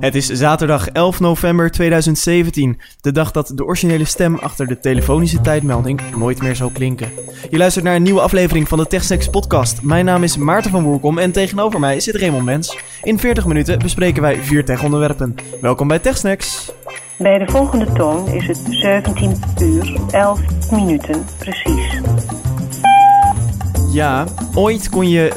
Het is zaterdag 11 november 2017, de dag dat de originele stem achter de telefonische tijdmelding nooit meer zal klinken. Je luistert naar een nieuwe aflevering van de TechSnacks podcast. Mijn naam is Maarten van Woerkom en tegenover mij zit Raymond Mens. In 40 minuten bespreken wij vier tech-onderwerpen. Welkom bij TechSnacks. Bij de volgende toon is het 17 uur 11 minuten precies. Ja, ooit kon je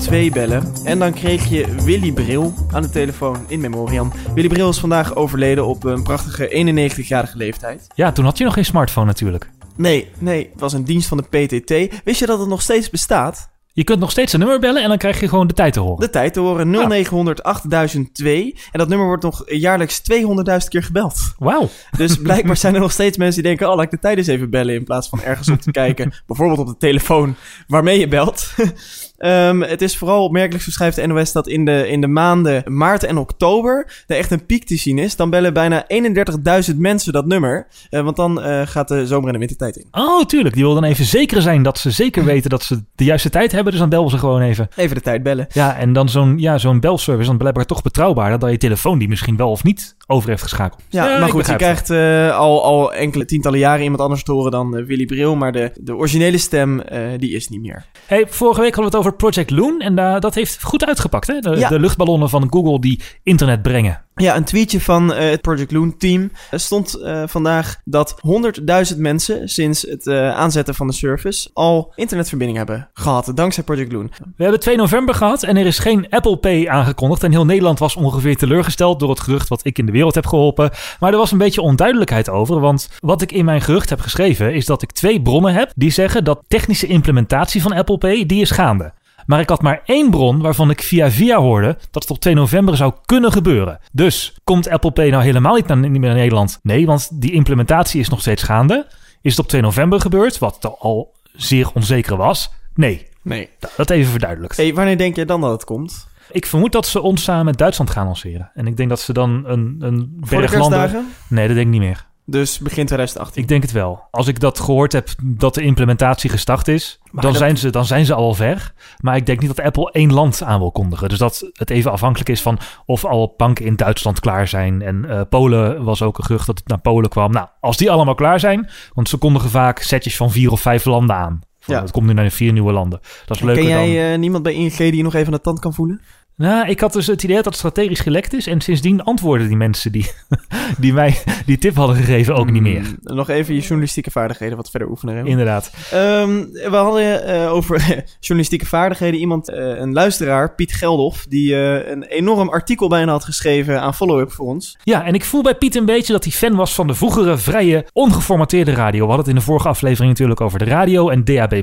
002 bellen en dan kreeg je Willy Bril aan de telefoon in memoriam. Willy Bril is vandaag overleden op een prachtige 91-jarige leeftijd. Ja, toen had je nog geen smartphone natuurlijk. Nee, nee, het was een dienst van de PTT. Wist je dat het nog steeds bestaat? Je kunt nog steeds een nummer bellen en dan krijg je gewoon de tijd te horen. De tijd te horen 0900 8002. En dat nummer wordt nog jaarlijks 200.000 keer gebeld. Wauw. Dus blijkbaar zijn er nog steeds mensen die denken: oh, laat ik de tijd eens even bellen. In plaats van ergens op te kijken. Bijvoorbeeld op de telefoon waarmee je belt. Ehm, het is vooral opmerkelijk, zo schrijft de NOS, dat in de, in de maanden maart en oktober er echt een piek te zien is. Dan bellen bijna 31.000 mensen dat nummer. Eh, want dan eh, gaat de zomer- en de wintertijd in. Oh, tuurlijk. Die wil dan even zeker zijn dat ze zeker weten dat ze de juiste tijd hebben. Dus dan bellen ze gewoon even. Even de tijd bellen. Ja, en dan zo'n ja, zo'n belservice, dan blijkbaar toch betrouwbaar dat je telefoon die misschien wel of niet over heeft geschakeld. Ja, maar goed, je krijgt eh, al, al enkele tientallen jaren iemand anders te horen dan Willy Bril. Maar de, de originele stem, die is niet meer. Hey, vorige week hadden we het over Project Loon en da- dat heeft goed uitgepakt. Hè? De, Ja. de luchtballonnen van Google die internet brengen. Ja, een tweetje van eh, het Project Loon team Er stond eh, vandaag dat 100.000 mensen sinds het eh, aanzetten van de service al internetverbinding hebben gehad, dankzij Project Loon. We hebben 2 november gehad en er is geen Apple Pay aangekondigd. En heel Nederland was ongeveer teleurgesteld door het gerucht wat ik in de wereld heb geholpen. Maar er was een beetje onduidelijkheid over. Want wat ik in mijn gerucht heb geschreven is dat ik twee bronnen heb die zeggen dat technische implementatie van Apple Pay die is gaande. Maar ik had maar één bron waarvan ik via via hoorde dat het op 2 november zou kunnen gebeuren. Dus komt Apple Pay nou helemaal niet naar, niet meer naar Nederland? Nee, want die implementatie is nog steeds gaande. Is het op 2 november gebeurd, wat al zeer onzeker was? Nee. Nee. Dat even verduidelijkt. Hey, wanneer denk je dan dat het komt? Ik vermoed dat ze ons samen met Duitsland gaan lanceren. En ik denk dat ze dan een, een Voor? Nee, dat denk ik niet meer. Dus begin 2018. Ik denk het wel. Als ik dat gehoord heb dat de implementatie gestart is, Maar dan, dat- zijn ze, dan zijn ze al ver. Maar ik denk niet dat Apple één land aan wil kondigen. Dus dat het even afhankelijk is van of al banken in Duitsland klaar zijn. En eh, Polen was ook een gerucht dat het naar Polen kwam. Nou, als die allemaal klaar zijn, want ze kondigen vaak setjes van vier of vijf landen aan. Van, Ja. Het komt nu naar vier nieuwe landen. Dat is leuker Ken dan... jij eh, niemand bij ING die je nog even aan de tand kan voelen? Nou, ik had dus het idee dat het strategisch gelekt is. En sindsdien antwoorden die mensen die, die mij die tip hadden gegeven ook niet meer. Mm, nog even je journalistieke vaardigheden wat verder oefenen. Inderdaad. Ehm, we hadden eh, over journalistieke vaardigheden iemand, eh, een luisteraar, Piet Geldof, die eh, een enorm artikel bijna had geschreven aan Follow-up voor ons. Ja, en ik voel bij Piet een beetje dat hij fan was van de vroegere vrije, ongeformateerde radio. We hadden het in de vorige aflevering natuurlijk over de radio en DAB+.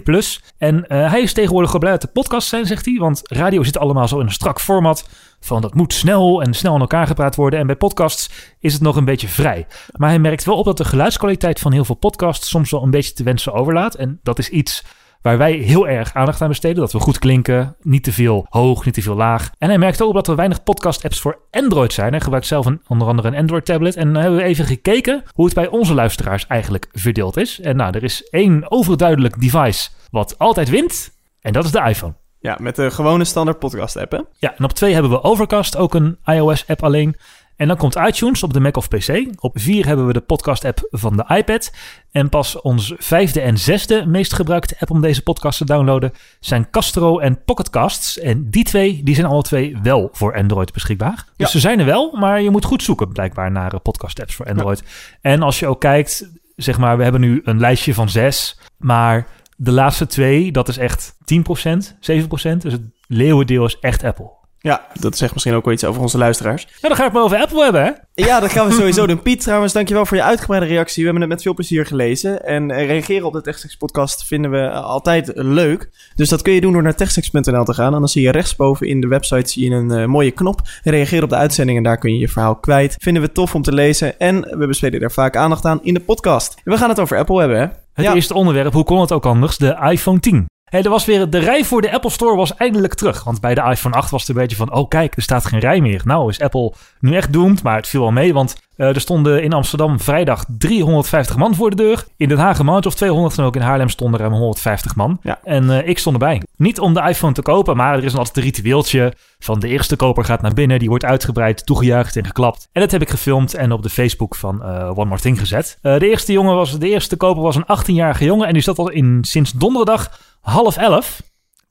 En hij is tegenwoordig dat de podcasts zijn, zegt hij. Want radio zit allemaal zo in een strak format van dat moet snel en snel aan elkaar gepraat worden. En bij podcasts is het nog een beetje vrij. Maar hij merkt wel op dat de geluidskwaliteit van heel veel podcasts soms wel een beetje te wensen overlaat. En dat is iets waar wij heel erg aandacht aan besteden. Dat we goed klinken, niet te veel hoog, niet te veel laag. En hij merkt ook dat er weinig podcast-apps voor Android zijn. Hij gebruikt zelf een, onder andere een Android-tablet. En dan hebben we even gekeken hoe het bij onze luisteraars eigenlijk verdeeld is. En nou, er is één overduidelijk device wat altijd wint. En dat is de iPhone. Ja, met de gewone standaard podcast app, hè? Ja, en op twee hebben we Overcast, ook een iOS-app alleen. En dan komt iTunes op de Mac of PC. Op vier hebben we de podcast-app van de iPad. En pas ons vijfde en zesde meest gebruikte app om deze podcast te downloaden zijn Castro en Pocketcasts. En die twee, die zijn alle twee wel voor Android beschikbaar. Dus Ja. ze zijn er wel, maar je moet goed zoeken blijkbaar naar eh, podcast-apps voor Android. En als je ook kijkt, zeg maar, we hebben nu een lijstje van zes, maar de laatste twee, dat is echt 10%, 7%. Dus het leeuwendeel is echt Apple. Ja, dat zegt misschien ook wel iets over onze luisteraars. Nou, dan ga ik maar over Apple hebben, hè? Ja, dat gaan we sowieso doen. Piet, trouwens, dankjewel voor je uitgebreide reactie. We hebben het met veel plezier gelezen. En eh, reageren op de TechSex podcast vinden we eh, altijd leuk. Dus dat kun je doen door naar techsex.nl te gaan. En dan zie je rechtsboven in de website zie je een eh, mooie knop. Reageer op de uitzending en daar kun je je verhaal kwijt. Vinden we tof om te lezen. En we besteden daar vaak aandacht aan in de podcast. En we gaan het over Apple hebben, hè? Het Ja. eerste onderwerp, hoe kon het ook anders? De iPhone 10. Hey, er was weer, de rij voor de Apple Store was eindelijk terug. Want bij de iPhone 8 was het een beetje van... oh kijk, er staat geen rij meer. Nou is Apple nu echt doomed, maar het viel wel mee. Want uh, er stonden in Amsterdam vrijdag 350 man voor de deur. In Den Haag een maand of 200 en ook in Haarlem stonden er 150 man. Ja. En uh, ik stond erbij. Niet om de iPhone te kopen, maar er is altijd een ritueeltje... van de eerste koper gaat naar binnen, die wordt uitgebreid, toegejuicht en geklapt. En dat heb ik gefilmd en op de Facebook van uh, One More Thing gezet. de eerste jongen was, de eerste koper was een 18-jarige jongen... en die zat al in sinds donderdag half elf,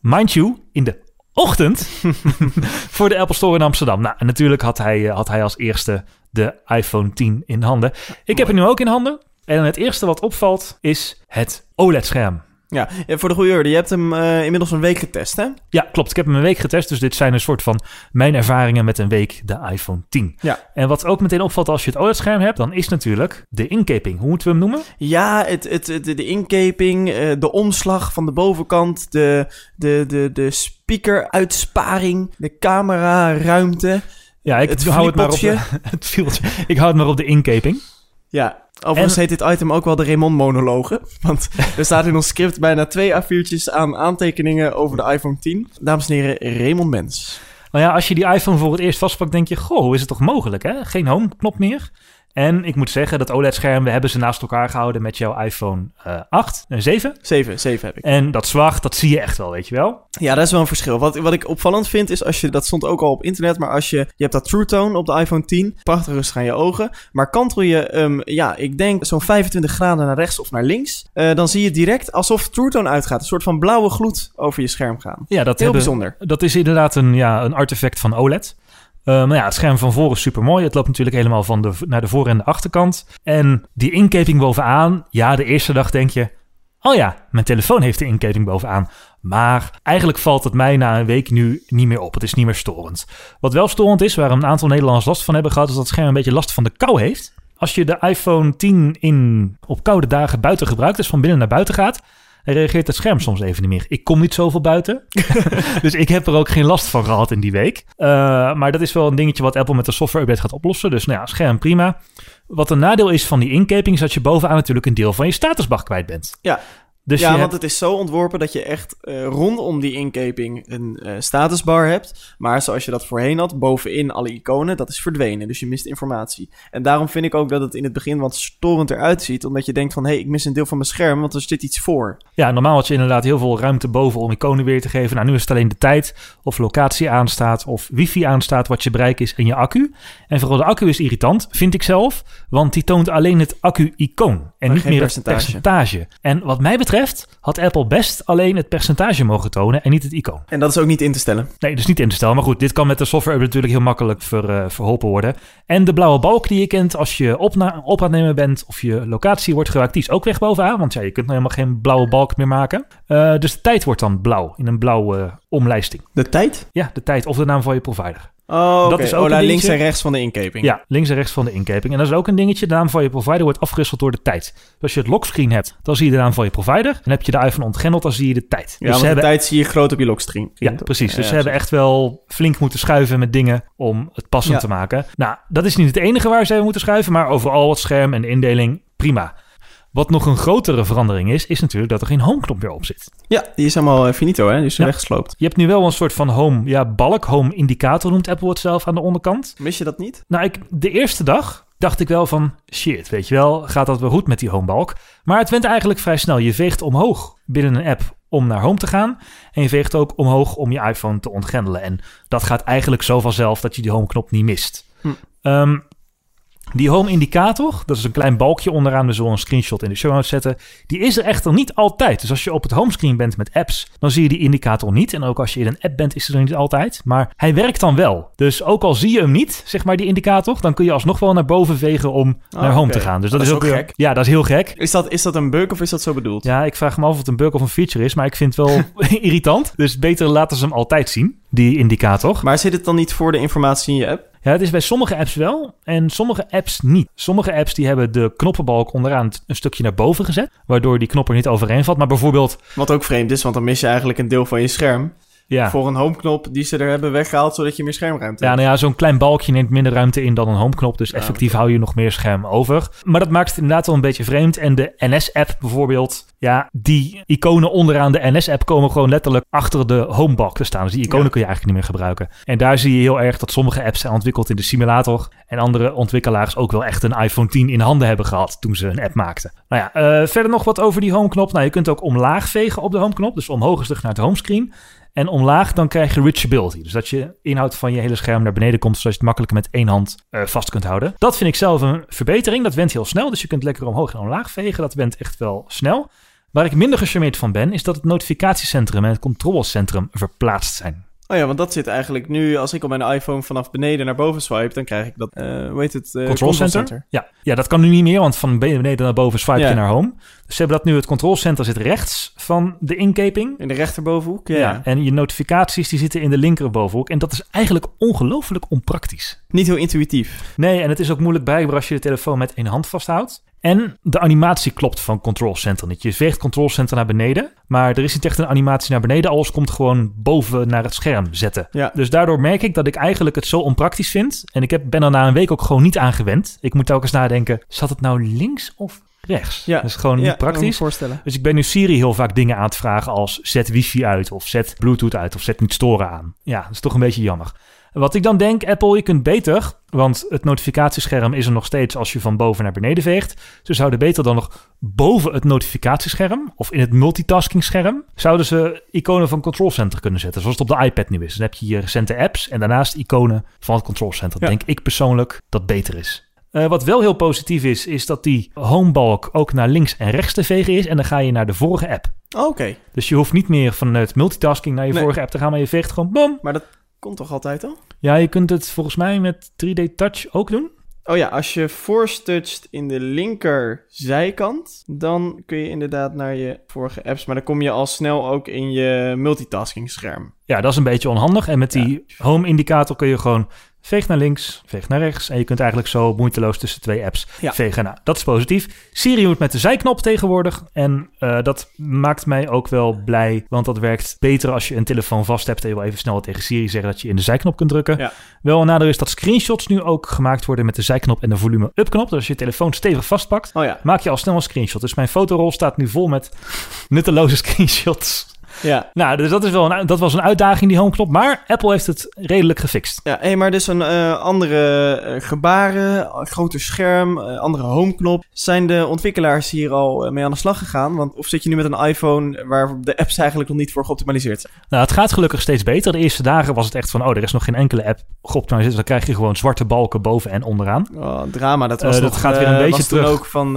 mind you, in de ochtend voor de Apple Store in Amsterdam. Nou, en natuurlijk had hij, had hij als eerste de iPhone 10 in handen. Ik heb hem nu ook in handen. En het eerste wat opvalt is het OLED-scherm. Ja, voor de goede orde, je hebt hem uh, inmiddels een week getest, hè? Ja, klopt. Ik heb hem een week getest. Dus dit zijn een soort van mijn ervaringen met een week de iPhone 10. Ja. En wat ook meteen opvalt als je het OLED-scherm hebt, dan is natuurlijk de inkeping. Hoe moeten we hem noemen? Ja, het, het, het de inkeping, uh, de omslag van de bovenkant, de, de, de, de speaker-uitsparing, de camera-ruimte. Ja, ik het hou het maar op de, het. Ik hou het maar op de inkeping. Ja, Overigens en... heet dit item ook wel de Raymond-monologen. Want er staat in ons script bijna twee A4'tjes aan aantekeningen over de iPhone 10. Dames en heren, Raymond Mens. Nou ja, als je die iPhone voor het eerst vastpakt, denk je... Goh, hoe is het toch mogelijk, hè? Geen home-knop meer. En ik moet zeggen, dat OLED-scherm, we hebben ze naast elkaar gehouden met jouw iPhone uh, 8 en 7. 7, 7 heb ik. En dat zwart, dat zie je echt wel, weet je wel. Ja, dat is wel een verschil. Wat, wat ik opvallend vind is als je, dat stond ook al op internet, maar als je, je hebt dat True Tone op de iPhone 10, prachtig rustig aan je ogen, maar kantel je, um, ja, ik denk zo'n 25 graden naar rechts of naar links, uh, dan zie je direct alsof True Tone uitgaat. Een soort van blauwe gloed over je scherm gaan. Ja, dat Heel hebben, bijzonder. Dat is inderdaad een, ja, een artefact van OLED. Uh, maar ja, het scherm van voor is super mooi. Het loopt natuurlijk helemaal van de, naar de voor- en de achterkant. En die inkeping bovenaan, ja, de eerste dag denk je... Oh ja, mijn telefoon heeft de inkeping bovenaan. Maar eigenlijk valt het mij na een week nu niet meer op. Het is niet meer storend. Wat wel storend is, waar een aantal Nederlanders last van hebben gehad... is dat het scherm een beetje last van de kou heeft. Als je de iPhone 10 in, op koude dagen buiten gebruikt, dus van binnen naar buiten gaat... Hij reageert het scherm soms even niet meer. Ik kom niet zoveel buiten. dus ik heb er ook geen last van gehad in die week. Uh, maar dat is wel een dingetje wat Apple met de software update gaat oplossen. Dus nou ja, scherm prima. Wat een nadeel is van die inkeping is dat je bovenaan natuurlijk een deel van je statusbar kwijt bent. Ja. Dus ja, want hebt- het is zo ontworpen dat je echt eh, rondom die inkeping een eh, statusbar hebt. Maar zoals je dat voorheen had, bovenin alle iconen, dat is verdwenen. Dus je mist informatie. En daarom vind ik ook dat het in het begin wat storend eruit ziet. Omdat je denkt van, hé, hey, ik mis een deel van mijn scherm, want er zit iets voor. Ja, normaal had je inderdaad heel veel ruimte boven om iconen weer te geven. Nou, nu is het alleen de tijd of locatie aanstaat of wifi aanstaat wat je bereik is en je accu. En vooral de accu is irritant, vind ik zelf, want die toont alleen het accu-icoon en Maar niet meer percentage. het percentage. En wat mij betreft had Apple best alleen het percentage mogen tonen en niet het icoon. En dat is ook niet in te stellen. Nee, dus niet in te stellen. Maar goed, dit kan met de software natuurlijk heel makkelijk ver, eh, verholpen worden. En de blauwe balk die je kent als je op, op aan het nemen bent of je locatie wordt gebruikt, die is ook weg bovenaan. Want ja, je kunt nou helemaal geen blauwe balk meer maken. Eh, dus de tijd wordt dan blauw in een blauwe omlijsting. De tijd? Ja, de tijd of de naam van je provider. Oh. Dat is ook oh, links en rechts van de inkeping. Ja, links en rechts van de inkeping. En dat is ook een dingetje. De naam van je provider wordt afgewisseld door de tijd. Dus als je het lockscreen hebt, dan zie je de naam van je provider. En heb je de iPhone ontgrendeld, dan zie je de tijd. Ja, dus want de tijd zie je groot op je lockscreen. Ja, precies. Dus Ja, ze hebben echt wel flink moeten schuiven met dingen om het passend Ja. te maken. Nou, dat is niet het enige waar ze hebben moeten schuiven, maar overal het scherm en de indeling, prima. Wat nog een grotere verandering is, is natuurlijk dat er geen home-knop meer op zit. Ja, die is helemaal eh, finito, hè? Die is Ja. weggesloopt. Je hebt nu wel een soort van home, ja, balk, home indicator noemt Apple het zelf aan de onderkant. Mis je dat niet? Nou, ik, de eerste dag dacht ik wel van, shit, weet je wel, gaat dat wel goed met die homebalk? Maar het went eigenlijk vrij snel. Je veegt omhoog binnen een app om naar home te gaan. En je veegt ook omhoog om je iPhone te ontgrendelen. En dat gaat eigenlijk zo vanzelf dat je die home-knop niet mist. Hm. Ehm, die home indicator, dat is een klein balkje onderaan, we zullen een screenshot in de show notes zetten. Die is er echter niet altijd. Dus als je op het homescreen bent met apps, dan zie je die indicator niet. En ook als je in een app bent, is hij er niet altijd. Maar hij werkt dan wel. Dus ook al zie je hem niet, zeg maar die indicator, dan kun je alsnog wel naar boven vegen om naar home te gaan. Dus dat, Dat is ook gek. Ja, dat is heel gek. Is dat, is dat een bug of is dat zo bedoeld? Ja, ik vraag me af of het een bug of een feature is, maar ik vind het wel irritant. Dus beter laten ze hem altijd zien, die indicator. Maar zit het dan niet voor de informatie in je app? Ja, het is bij sommige apps wel en sommige apps niet. Sommige apps die hebben de knoppenbalk onderaan een stukje naar boven gezet, waardoor die knop er niet overheen valt. Maar bijvoorbeeld, Wat ook vreemd is, want dan mis je eigenlijk een deel van je scherm. Ja. voor een homeknop die ze er hebben weggehaald, zodat je meer schermruimte Ja, hebt. nou ja, zo'n klein balkje neemt minder ruimte in dan een homeknop. Dus Ja, effectief hou je nog meer scherm over. Maar dat maakt het inderdaad wel een beetje vreemd. En de NS-app bijvoorbeeld, ja, die iconen onderaan de NS-app komen gewoon letterlijk achter de homebalk te staan. Dus die iconen Ja. kun je eigenlijk niet meer gebruiken. En daar zie je heel erg dat sommige apps zijn ontwikkeld in de simulator. En andere ontwikkelaars ook wel echt een iPhone 10 in handen hebben gehad toen ze een app maakten. Nou ja, eh, verder nog wat over die homeknop. Nou, je kunt ook omlaag vegen op de homeknop. Dus omhoog is terug naar het homescreen. En omlaag dan krijg je reachability. Dus dat je inhoud van je hele scherm naar beneden komt, zodat je het makkelijker met één hand eh, vast kunt houden. Dat vind ik zelf een verbetering. Dat went heel snel. Dus je kunt lekker omhoog en omlaag vegen. Dat went echt wel snel. Waar ik minder gecharmeerd van ben, is dat het notificatiecentrum en het controlecentrum verplaatst zijn. Oh ja, want dat zit eigenlijk nu, als ik op mijn iPhone vanaf beneden naar boven swipe, dan krijg ik dat, eh hoe heet het? eh, Control center? Ja. ja, dat kan nu niet meer, want van beneden naar boven swipe Ja. je naar home. Dus ze hebben dat nu, het control center zit rechts van de inkeping. In de rechterbovenhoek? Ja. Ja. en je notificaties die zitten in de linkerbovenhoek. En dat is eigenlijk ongelooflijk onpraktisch. Niet heel intuïtief. Nee, en het is ook moeilijk bereikbaar als je de telefoon met één hand vasthoudt. En de animatie klopt van Control Center niet. Je veegt Control Center naar beneden, maar er is niet echt een animatie naar beneden. Alles komt gewoon boven naar het scherm zetten. Ja. Dus daardoor merk ik dat ik eigenlijk het zo onpraktisch vind. En ik heb, ben er na een week ook gewoon niet aan gewend. Ik moet telkens nadenken, zat het nou links of rechts? Ja. Dat is gewoon niet praktisch. voorstellen. Dus ik ben nu Siri heel vaak dingen aan het vragen als zet wifi uit of zet bluetooth uit of zet niet storen aan. Ja, dat is toch een beetje jammer. Wat ik dan denk, Apple, je kunt beter, want het notificatiescherm is er nog steeds als je van boven naar beneden veegt. Ze zouden beter dan nog boven het notificatiescherm of in het multitaskingscherm, zouden ze iconen van Control Center kunnen zetten, zoals het op de iPad nu is. Dan heb je je recente apps en daarnaast iconen van het Control Center. Ja. Denk ik persoonlijk dat beter is. Eh, wat wel heel positief is, is dat die homebalk ook naar links en rechts te vegen is. En dan ga je naar de vorige app. Oh, Oké, Dus je hoeft niet meer vanuit multitasking naar je Nee. vorige app te gaan, maar je veegt gewoon bam. maar dat komt toch altijd al? Ja, je kunt het volgens mij met 3D Touch ook doen. Oh ja, als je force toucht in de linker zijkant, dan kun je inderdaad naar je vorige apps, maar dan kom je al snel ook in je multitasking scherm. Ja, dat is een beetje onhandig. En met die home indicator kun je gewoon veeg naar links, veeg naar rechts. En je kunt eigenlijk zo moeiteloos tussen twee apps Ja. vegen. Nou, dat is positief. Siri moet met de zijknop tegenwoordig. En eh, dat maakt mij ook wel blij. Want dat werkt beter als je een telefoon vast hebt. En je wil even snel tegen Siri zeggen dat je in de zijknop kunt drukken. Ja. Wel een nadeel is dat screenshots nu ook gemaakt worden met de zijknop en de volume up knop. Dus als je je telefoon stevig vastpakt, Oh ja, maak je al snel een screenshot. Dus mijn fotorol staat nu vol met nutteloze screenshots. Ja. Nou, dus dat, is wel een, dat was een uitdaging, die homeknop. Maar Apple heeft het redelijk gefixt. Ja, hey, maar dus een eh, andere eh, gebaren, eh, groter scherm, andere homeknop. Zijn de ontwikkelaars hier al mee aan de slag gegaan? Want of zit je nu met een iPhone waar de apps eigenlijk nog niet voor geoptimaliseerd zijn? Nou, het gaat gelukkig steeds beter. De eerste dagen was het echt van, oh, er is nog geen enkele app geoptimaliseerd. Dan krijg je gewoon zwarte balken boven en onderaan. Oh, drama, dat was Eh, dat gaat weer een beetje was toen terug. ook van,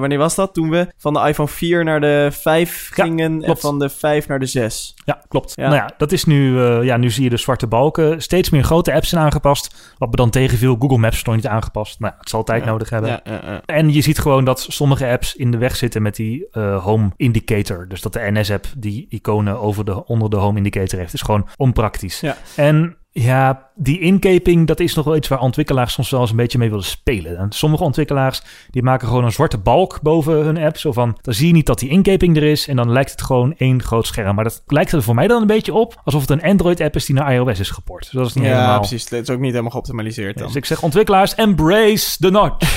wanneer was dat? Toen we van de iPhone 4 naar de 5 Ja, gingen en van de 5 naar de 6. Ja, klopt. Ja. Nou ja, dat is nu, eh, ja, nu zie je de zwarte balken. Steeds meer grote apps zijn aangepast. Wat me dan tegenviel, Google Maps nog niet aangepast. Nou, het zal tijd Ja. nodig hebben. Ja, ja, ja. En je ziet gewoon dat sommige apps in de weg zitten met die eh, home indicator. Dus dat de NS-app die iconen over de, onder de home indicator heeft. is gewoon onpraktisch. Ja. En ja, die inkeping, dat is nog wel iets waar ontwikkelaars soms wel eens een beetje mee willen spelen. En sommige ontwikkelaars, die maken gewoon een zwarte balk boven hun app. Zo van, dan zie je niet dat die inkeping er is. En dan lijkt het gewoon één groot scherm. Maar dat lijkt er voor mij dan een beetje op alsof het een Android-app is die naar iOS is geport. Dus dat is niet Ja, helemaal... precies. Het is ook niet helemaal geoptimaliseerd dan. Dus ik zeg ontwikkelaars, embrace the notch.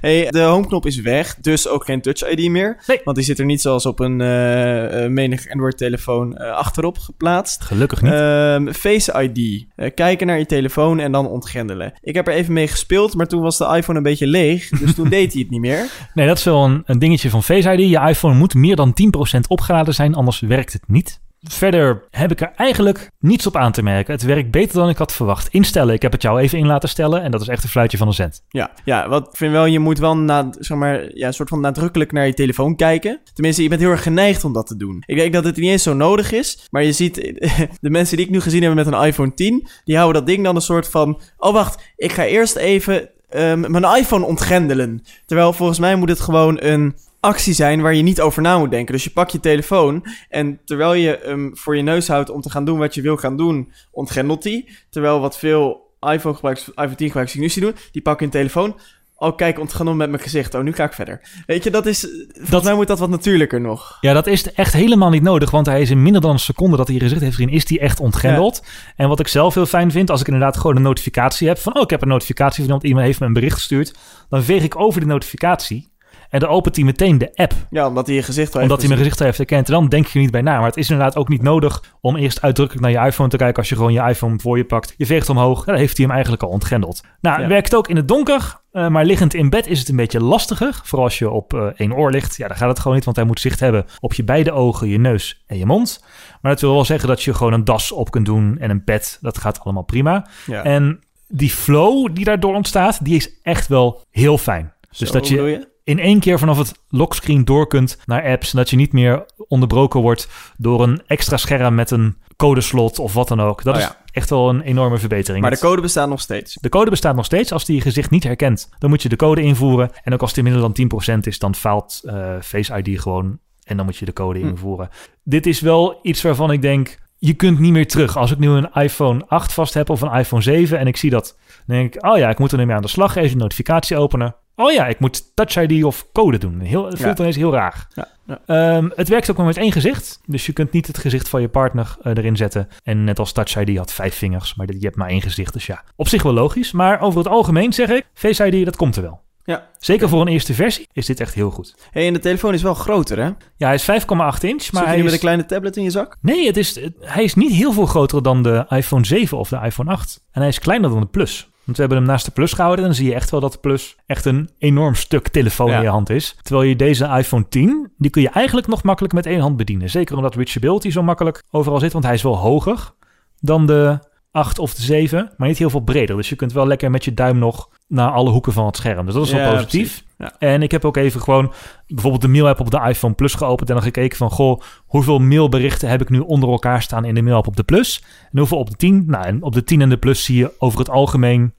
Hey, de homeknop is weg, dus ook geen Touch ID meer. Nee. Want die zit er niet zoals op een eh, menig Android-telefoon eh, achterop geplaatst. Gelukkig niet. Ehm, Face ID. Eh, kijken naar je telefoon en dan ontgrendelen. Ik heb er even mee gespeeld, maar toen was de iPhone een beetje leeg. Dus toen deed hij het niet meer. Nee, dat is wel een, een dingetje van Face ID. Je iPhone moet meer dan 10% opgeladen zijn, anders werkt het niet. Verder heb ik er eigenlijk niets op aan te merken. Het werkt beter dan ik had verwacht. Instellen, ik heb het jou even in laten stellen en dat is echt een fluitje van een cent. Ja, ja wat ik vind wel, je moet wel na, zeg maar, ja, soort van nadrukkelijk naar je telefoon kijken. Tenminste, je bent heel erg geneigd om dat te doen. Ik denk dat het niet eens zo nodig is, maar je ziet, de mensen die ik nu gezien heb met een iPhone 10, die houden dat ding dan een soort van, oh wacht, ik ga eerst even ehm, mijn iPhone ontgrendelen. Terwijl volgens mij moet het gewoon een actie zijn waar je niet over na moet denken. Dus je pakt je telefoon en terwijl je hem voor je neus houdt om te gaan doen wat je wil gaan doen, ontgrendelt hij. Terwijl wat veel iPhone gebruikers, iPhone 10 gebruikers die nu zie doen, die pakken hun telefoon. Oh, kijk, ontgenomen met mijn gezicht. Oh, nu ga ik verder. Weet je, dat is... Volgens mij moet dat wat natuurlijker nog. Ja, dat is echt helemaal niet nodig, want hij is in minder dan een seconde dat hij je gezicht heeft gezien, is hij echt ontgrendeld. En wat ik zelf heel fijn vind, als ik inderdaad gewoon een notificatie heb van, oh, ik heb een notificatie van iemand, iemand heeft me een bericht gestuurd, dan veeg ik over de notificatie en dan opent hij meteen de app, Ja, omdat hij je gezicht wel omdat hij heeft mijn gezicht heeft herkend. En dan denk je niet bij na. Maar het is inderdaad ook niet nodig om eerst uitdrukkelijk naar je iPhone te kijken als je gewoon je iPhone voor je pakt. Je veegt omhoog, dan heeft hij hem eigenlijk al ontgrendeld. Nou, Ja. werkt ook in het donker, eh, maar liggend in bed is het een beetje lastiger. Vooral als je op eh, één oor ligt. Ja, dan gaat het gewoon niet, want hij moet zicht hebben op je beide ogen, je neus en je mond. Maar dat wil wel zeggen dat je gewoon een das op kunt doen en een pet. Dat gaat allemaal prima. Ja. En die flow die daardoor ontstaat, die is echt wel heel fijn. Dus Zo, dat je? In één keer vanaf het lockscreen door kunt naar apps. En dat je niet meer onderbroken wordt door een extra scherm met een codeslot of wat dan ook. Dat Oh is echt wel een enorme verbetering. Maar de code bestaat nog steeds. de code bestaat nog steeds. Als die je gezicht niet herkent, dan moet je de code invoeren. En ook als die minder dan 10% is, dan faalt eh, Face ID gewoon. En dan moet je de code Hm. invoeren. Dit is wel iets waarvan ik denk, je kunt niet meer terug. Als ik nu een iPhone 8 vast heb of een iPhone 7 en ik zie dat, dan denk ik, oh ja, ik moet er nu mee aan de slag. Even een notificatie openen. Oh ja, ik moet Touch ID of code doen. Heel, het voelt Ja. ineens heel raar. Ja, ja. Ehm, het werkt ook maar met één gezicht. Dus je kunt niet het gezicht van je partner eh, erin zetten. En net als Touch ID had vijf vingers, maar je hebt maar één gezicht. Dus ja, op zich wel logisch. Maar over het algemeen zeg ik, Face ID, dat komt er wel. Ja. Zeker voor een eerste versie is dit echt heel goed. Hey, en de telefoon is wel groter, hè? Ja, hij is 5,8 inch, maar Maar hij is... met een kleine tablet in je zak? Nee, het is, het- hij is niet heel veel groter dan de iPhone 7 of de iPhone 8. En hij is kleiner dan de Plus. Want we hebben hem naast de Plus gehouden. En dan zie je echt wel dat de Plus echt een enorm stuk telefoon Ja. in je hand is. Terwijl je deze iPhone 10, die kun je eigenlijk nog makkelijk met één hand bedienen. Zeker omdat reachability zo makkelijk overal zit. Want hij is wel hoger dan de 8 of de 7, maar niet heel veel breder. Dus je kunt wel lekker met je duim nog naar alle hoeken van het scherm. Dus dat is wel Ja, positief. Ja. En ik heb ook even gewoon bijvoorbeeld de mail-app op de iPhone Plus geopend en dan gekeken van, goh, hoeveel mailberichten heb ik nu onder elkaar staan in de mail-app op de Plus? En hoeveel op de 10? Nou, en op de 10 en de Plus zie je over het algemeen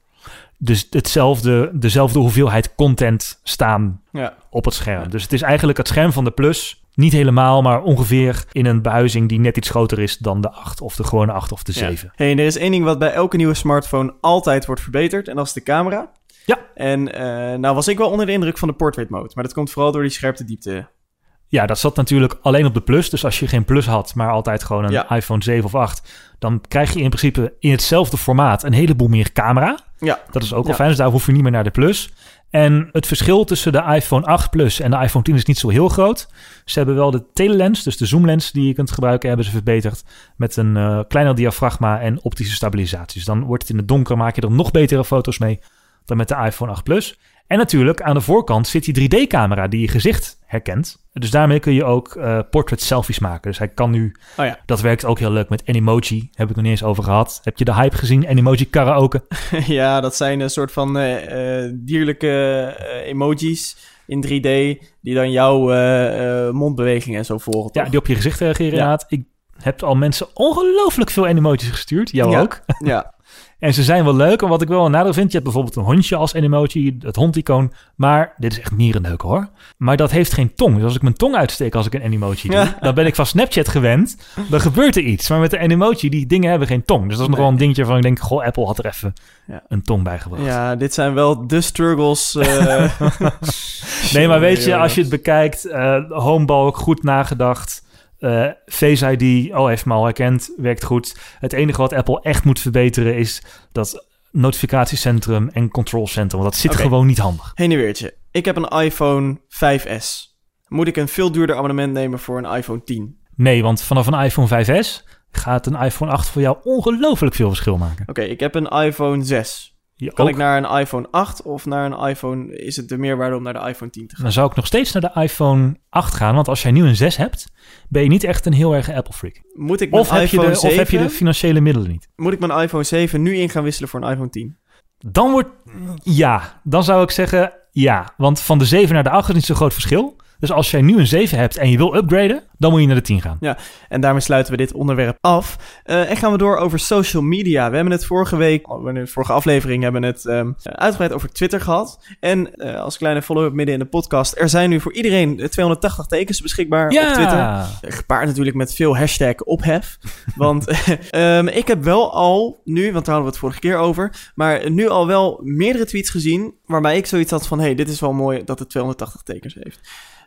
dus hetzelfde, dezelfde hoeveelheid content staan Ja. op het scherm. Dus het is eigenlijk het scherm van de Plus, niet helemaal, maar ongeveer in een behuizing die net iets groter is dan de 8 of de gewone 8 of de 7. Hey, en er is één ding wat bij elke nieuwe smartphone altijd wordt verbeterd. En dat is de camera. Ja. En eh, nou was ik wel onder de indruk van de portrait mode. Maar dat komt vooral door die scherpte diepte. Ja, dat zat natuurlijk alleen op de Plus. Dus als je geen Plus had, maar altijd gewoon een Ja. iPhone 7 of 8, dan krijg je in principe in hetzelfde formaat een heleboel meer camera. Ja. Dat is ook wel Ja. fijn, dus daar hoef je niet meer naar de Plus. En het verschil tussen de iPhone 8 Plus en de iPhone 10 is niet zo heel groot. Ze hebben wel de telelens, dus de zoomlens die je kunt gebruiken, hebben ze verbeterd. Met een eh, kleiner diafragma en optische stabilisatie. Dus dan wordt het in het donker, maak je er nog betere foto's mee dan met de iPhone 8 Plus. En natuurlijk, aan de voorkant zit die 3D-camera die je gezicht herkent. Dus daarmee kun je ook eh, portrait selfies maken. Dus hij kan nu, Oh ja. dat werkt ook heel leuk met Animoji. Heb ik nog niet eens over gehad. Heb je de hype gezien? Animoji karaoke. ja, dat zijn een soort van eh, eh, dierlijke eh, emojis in 3D. Die dan jouw mondbewegingen en zo volgen. Ja, die op je gezicht reageren Ja. inderdaad. Ik heb al mensen ongelooflijk veel emojis gestuurd. Jou Ja. ook. ja. En ze zijn wel leuk. En wat ik wel een nadeel vind, je hebt bijvoorbeeld een hondje als emoji, het hondicoon. Maar dit is echt mierenleuk hoor. Maar dat heeft geen tong. Dus als ik mijn tong uitsteek als ik een emoji doe, Ja. dan ben ik van Snapchat gewend. Dan gebeurt er iets. Maar met de emoji, die dingen hebben geen tong. Dus dat is nog Nee. wel een dingetje van ik denk, goh, Apple had er even Ja. een tong bij gebracht. ja, dit zijn wel de struggles. eh. Nee, maar weet je, als je het bekijkt, eh homebalk, goed nagedacht. Eh, Face ID, oh, heeft me al herkend, werkt goed. Het enige wat Apple echt moet verbeteren is dat notificatiecentrum en controlcentrum. Want dat zit gewoon niet handig. Heen en weertje. Ik heb een iPhone 5S. Moet ik een veel duurder abonnement nemen voor een iPhone 10? Nee, want vanaf een iPhone 5S gaat een iPhone 8 voor jou ongelooflijk veel verschil maken. Oké, ik heb een iPhone 6. Je Kan ook- ik naar een iPhone 8 of naar een iPhone... Is het de meerwaarde om naar de iPhone 10 te gaan? Dan zou ik nog steeds naar de iPhone 8 gaan. Want als jij nu een 6 hebt, ben je niet echt een heel erg Apple freak. Moet ik mijn Of heb, je iPhone de, 7... of heb je de financiële middelen niet. Moet ik mijn iPhone 7 nu in gaan wisselen voor een iPhone 10? Dan wordt... Ja, dan zou ik zeggen ja. Want van de 7 naar de 8 is niet zo'n groot verschil. Dus als jij nu een 7 hebt en je wil upgraden, dan moet je naar de 10 gaan. En daarmee sluiten we dit onderwerp af. Eh, en gaan we door over social media. We hebben het vorige week, oh, in de vorige aflevering, hebben we het ehm, uitgebreid over Twitter gehad. En eh, als kleine follow-up midden in de podcast, er zijn nu voor iedereen eh, 280 tekens beschikbaar op Twitter. Ja, Gepaard natuurlijk met veel hashtag ophef. want ehm, ik heb wel al nu, want daar hadden we het vorige keer over, maar nu al wel meerdere tweets gezien waarbij ik zoiets had van, hey, dit is wel mooi dat het 280 tekens heeft.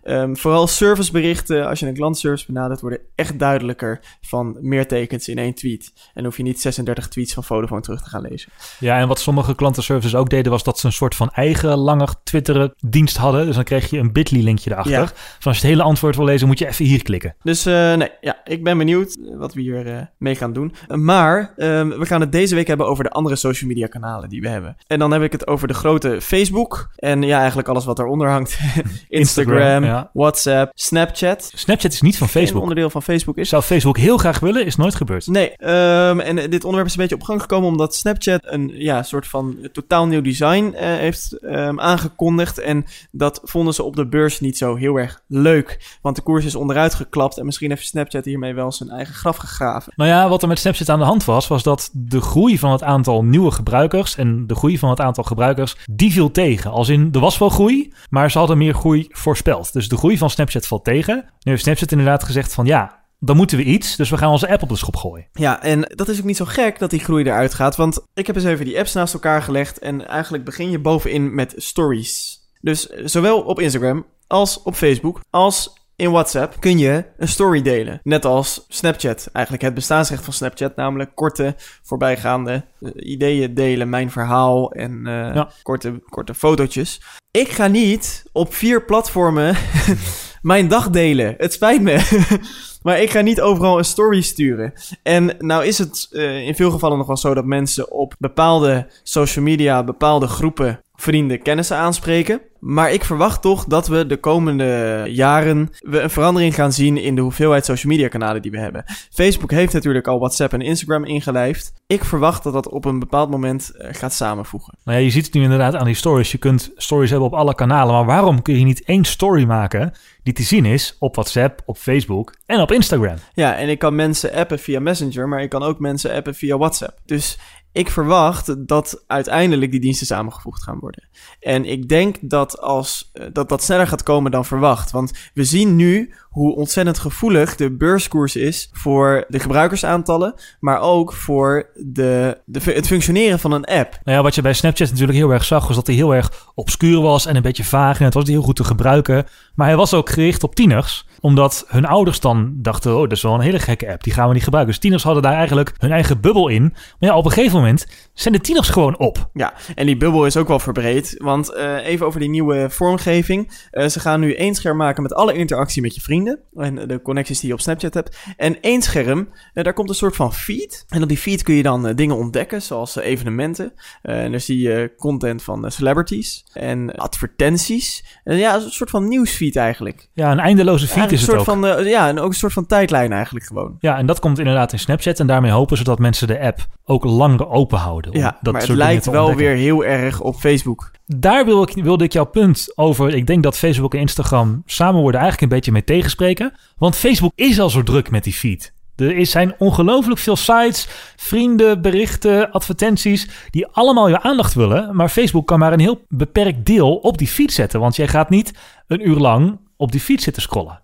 Ehm, vooral serviceberichten, als je een klantservice benadert, worden echt duidelijker van meer tekens in één tweet. En hoef je niet 36 tweets van Vodafone terug te gaan lezen. ja, en wat sommige klantenservices ook deden, was dat ze een soort van eigen langer Twitteren dienst hadden. Dus dan kreeg je een bit.ly linkje erachter. Ja. Van als je het hele antwoord wil lezen, moet je even hier klikken. Dus eh, nee, ja, ik ben benieuwd wat we hier eh, mee gaan doen. Maar ehm, we gaan het deze week hebben over de andere social media kanalen die we hebben. En dan heb ik het over de grote Facebook. En ja, eigenlijk alles wat daaronder hangt. Instagram, ja. WhatsApp, Snapchat. Snapchat is niet van Een Facebook. onderdeel van Facebook is. Zou Facebook heel graag willen, is nooit gebeurd. Nee, ehm, en dit onderwerp is een beetje op gang gekomen omdat Snapchat een ja, soort van totaal nieuw design eh, heeft ehm, aangekondigd. En dat vonden ze op de beurs niet zo heel erg leuk. Want de koers is onderuit geklapt en misschien heeft Snapchat hiermee wel zijn eigen graf gegraven. Nou ja, wat er met Snapchat aan de hand was, was dat de groei van het aantal nieuwe gebruikers en de groei van het aantal gebruikers, die viel tegen. Als in, er was wel groei, maar ze hadden meer groei voorspeld. Dus de groei van Snapchat valt tegen. Nu heeft Snapchat inderdaad gezegd van ja, dan moeten we iets, dus we gaan onze app op de schop gooien. Ja, en dat is ook niet zo gek dat die groei eruit gaat. Want ik heb eens even die apps naast elkaar gelegd. En eigenlijk begin je bovenin met stories. Dus zowel op Instagram als op Facebook als in WhatsApp kun je een story delen. Net als Snapchat. Eigenlijk het bestaansrecht van Snapchat. Namelijk korte, voorbijgaande eh, ideeën delen. Mijn verhaal en eh, Ja. korte, korte fotootjes. Ik ga niet op vier platformen mijn dag delen. Het spijt me. maar ik ga niet overal een story sturen. En nou is het eh, in veel gevallen nog wel zo dat mensen op bepaalde social media, bepaalde groepen vrienden, kennissen aanspreken. Maar ik verwacht toch dat we de komende jaren we een verandering gaan zien in de hoeveelheid social media kanalen die we hebben. Facebook heeft natuurlijk al WhatsApp en Instagram ingelijfd. Ik verwacht dat dat op een bepaald moment eh, gaat samenvoegen. Nou ja, je ziet het nu inderdaad aan die stories. Je kunt stories hebben op alle kanalen, maar waarom kun je niet één story maken die te zien is op WhatsApp, op Facebook en op Instagram? Ja, en ik kan mensen appen via Messenger, maar ik kan ook mensen appen via WhatsApp. Dus ik verwacht dat uiteindelijk die diensten samengevoegd gaan worden. En ik denk dat als, eh, dat, dat sneller gaat komen dan verwacht. Want we zien nu hoe ontzettend gevoelig de beurskoers is voor de gebruikersaantallen, maar ook voor de, de, het functioneren van een app. Nou ja, wat je bij Snapchat natuurlijk heel erg zag, was dat hij heel erg obscuur was en een beetje vaag. En het was heel goed te gebruiken. Maar hij was ook gericht op tieners omdat hun ouders dan dachten, oh, dat is wel een hele gekke app, die gaan we niet gebruiken. Dus tieners hadden daar eigenlijk hun eigen bubbel in. Maar ja, op een gegeven moment influence zijn de tieners gewoon op. Ja, en die bubbel is ook wel verbreed. Want uh, even over die nieuwe vormgeving. Uh, ze gaan nu één scherm maken met alle interactie met je vrienden. En de connecties die je op Snapchat hebt. En één scherm, uh, daar komt een soort van feed. En op die feed kun je dan dingen ontdekken, zoals evenementen. en dan zie je content van celebrities en advertenties. ja, een soort van nieuwsfeed eigenlijk. Ja, een eindeloze feed is een soort het ook. Van, ja, en ook een soort van tijdlijn eigenlijk gewoon. Ja, en dat komt inderdaad in Snapchat. En daarmee hopen ze dat mensen de app ook langer open houden. Om Ja, dat maar het soort lijkt wel ontdekken. weer heel erg op Facebook. Daar wil ik, wilde ik jouw punt over. Ik denk dat Facebook en Instagram samen worden eigenlijk een beetje mee tegenspreken. Want Facebook is al zo druk met die feed. Er is- zijn ongelooflijk veel sites, vrienden, berichten, advertenties... die allemaal je aandacht willen. Maar Facebook kan maar een heel beperkt deel op die feed zetten. Want jij gaat niet een uur lang op die feed zitten scrollen.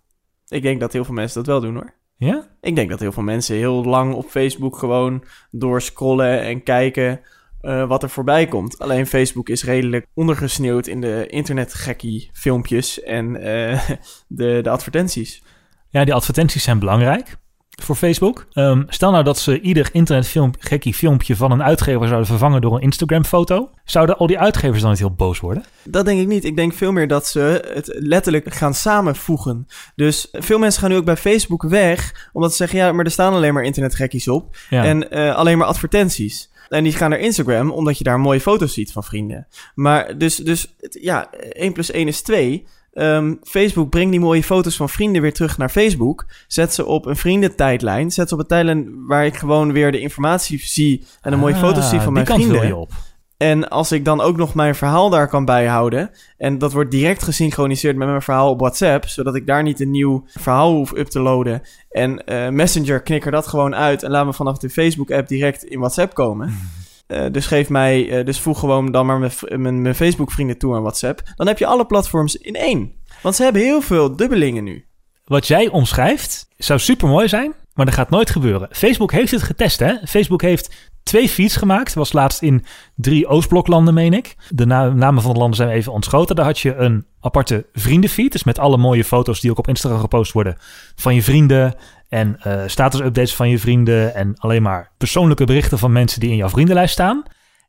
Ik denk dat heel veel mensen dat wel doen hoor. Ja? Ik denk dat heel veel mensen heel lang op Facebook gewoon doorscrollen en kijken eh, wat er voorbij komt. Alleen Facebook is redelijk ondergesneeuwd in de internetgekkie filmpjes en eh, de, de advertenties. Ja, die advertenties zijn belangrijk voor Facebook. Ehm, stel nou dat ze ieder internetgekkie filmpje van een uitgever zouden vervangen door een Instagram-foto. Zouden al die uitgevers dan niet heel boos worden? Dat denk ik niet. Ik denk veel meer dat ze het letterlijk gaan samenvoegen. Dus veel mensen gaan nu ook bij Facebook weg, omdat ze zeggen, ja, maar er staan alleen maar internetgekkies op. Ja. En eh, alleen maar advertenties. En die gaan naar Instagram, omdat je daar mooie foto's ziet van vrienden. Maar dus, dus ja, 1 plus 1 is 2. Ehm, Facebook brengt die mooie foto's van vrienden weer terug naar Facebook. Zet ze op een vriendentijdlijn. Zet ze op een tijdlijn waar ik gewoon weer de informatie zie en een mooie Ah, foto's zie van die mijn vrienden. je op. En als ik dan ook nog mijn verhaal daar kan bijhouden. En dat wordt direct gesynchroniseerd met mijn verhaal op WhatsApp. Zodat ik daar niet een nieuw verhaal hoef up te loaden. En eh, Messenger knikker dat gewoon uit. En laat me vanaf de Facebook-app direct in WhatsApp komen. Eh, dus geef mij, eh, dus voeg gewoon dan maar mijn, mijn Facebook-vrienden toe aan WhatsApp. Dan heb je alle platforms in één. Want ze hebben heel veel dubbelingen nu. Wat jij omschrijft zou super mooi zijn, maar dat gaat nooit gebeuren. Facebook heeft het getest, hè? Facebook heeft twee feeds gemaakt. Was laatst in drie Oostbloklanden, meen ik. De na- namen van de landen zijn even ontschoten. Daar had je een aparte vriendenfeed. Dus met alle mooie foto's die ook op Instagram gepost worden van je vrienden. En eh status-updates van je vrienden. En alleen maar persoonlijke berichten van mensen die in jouw vriendenlijst staan.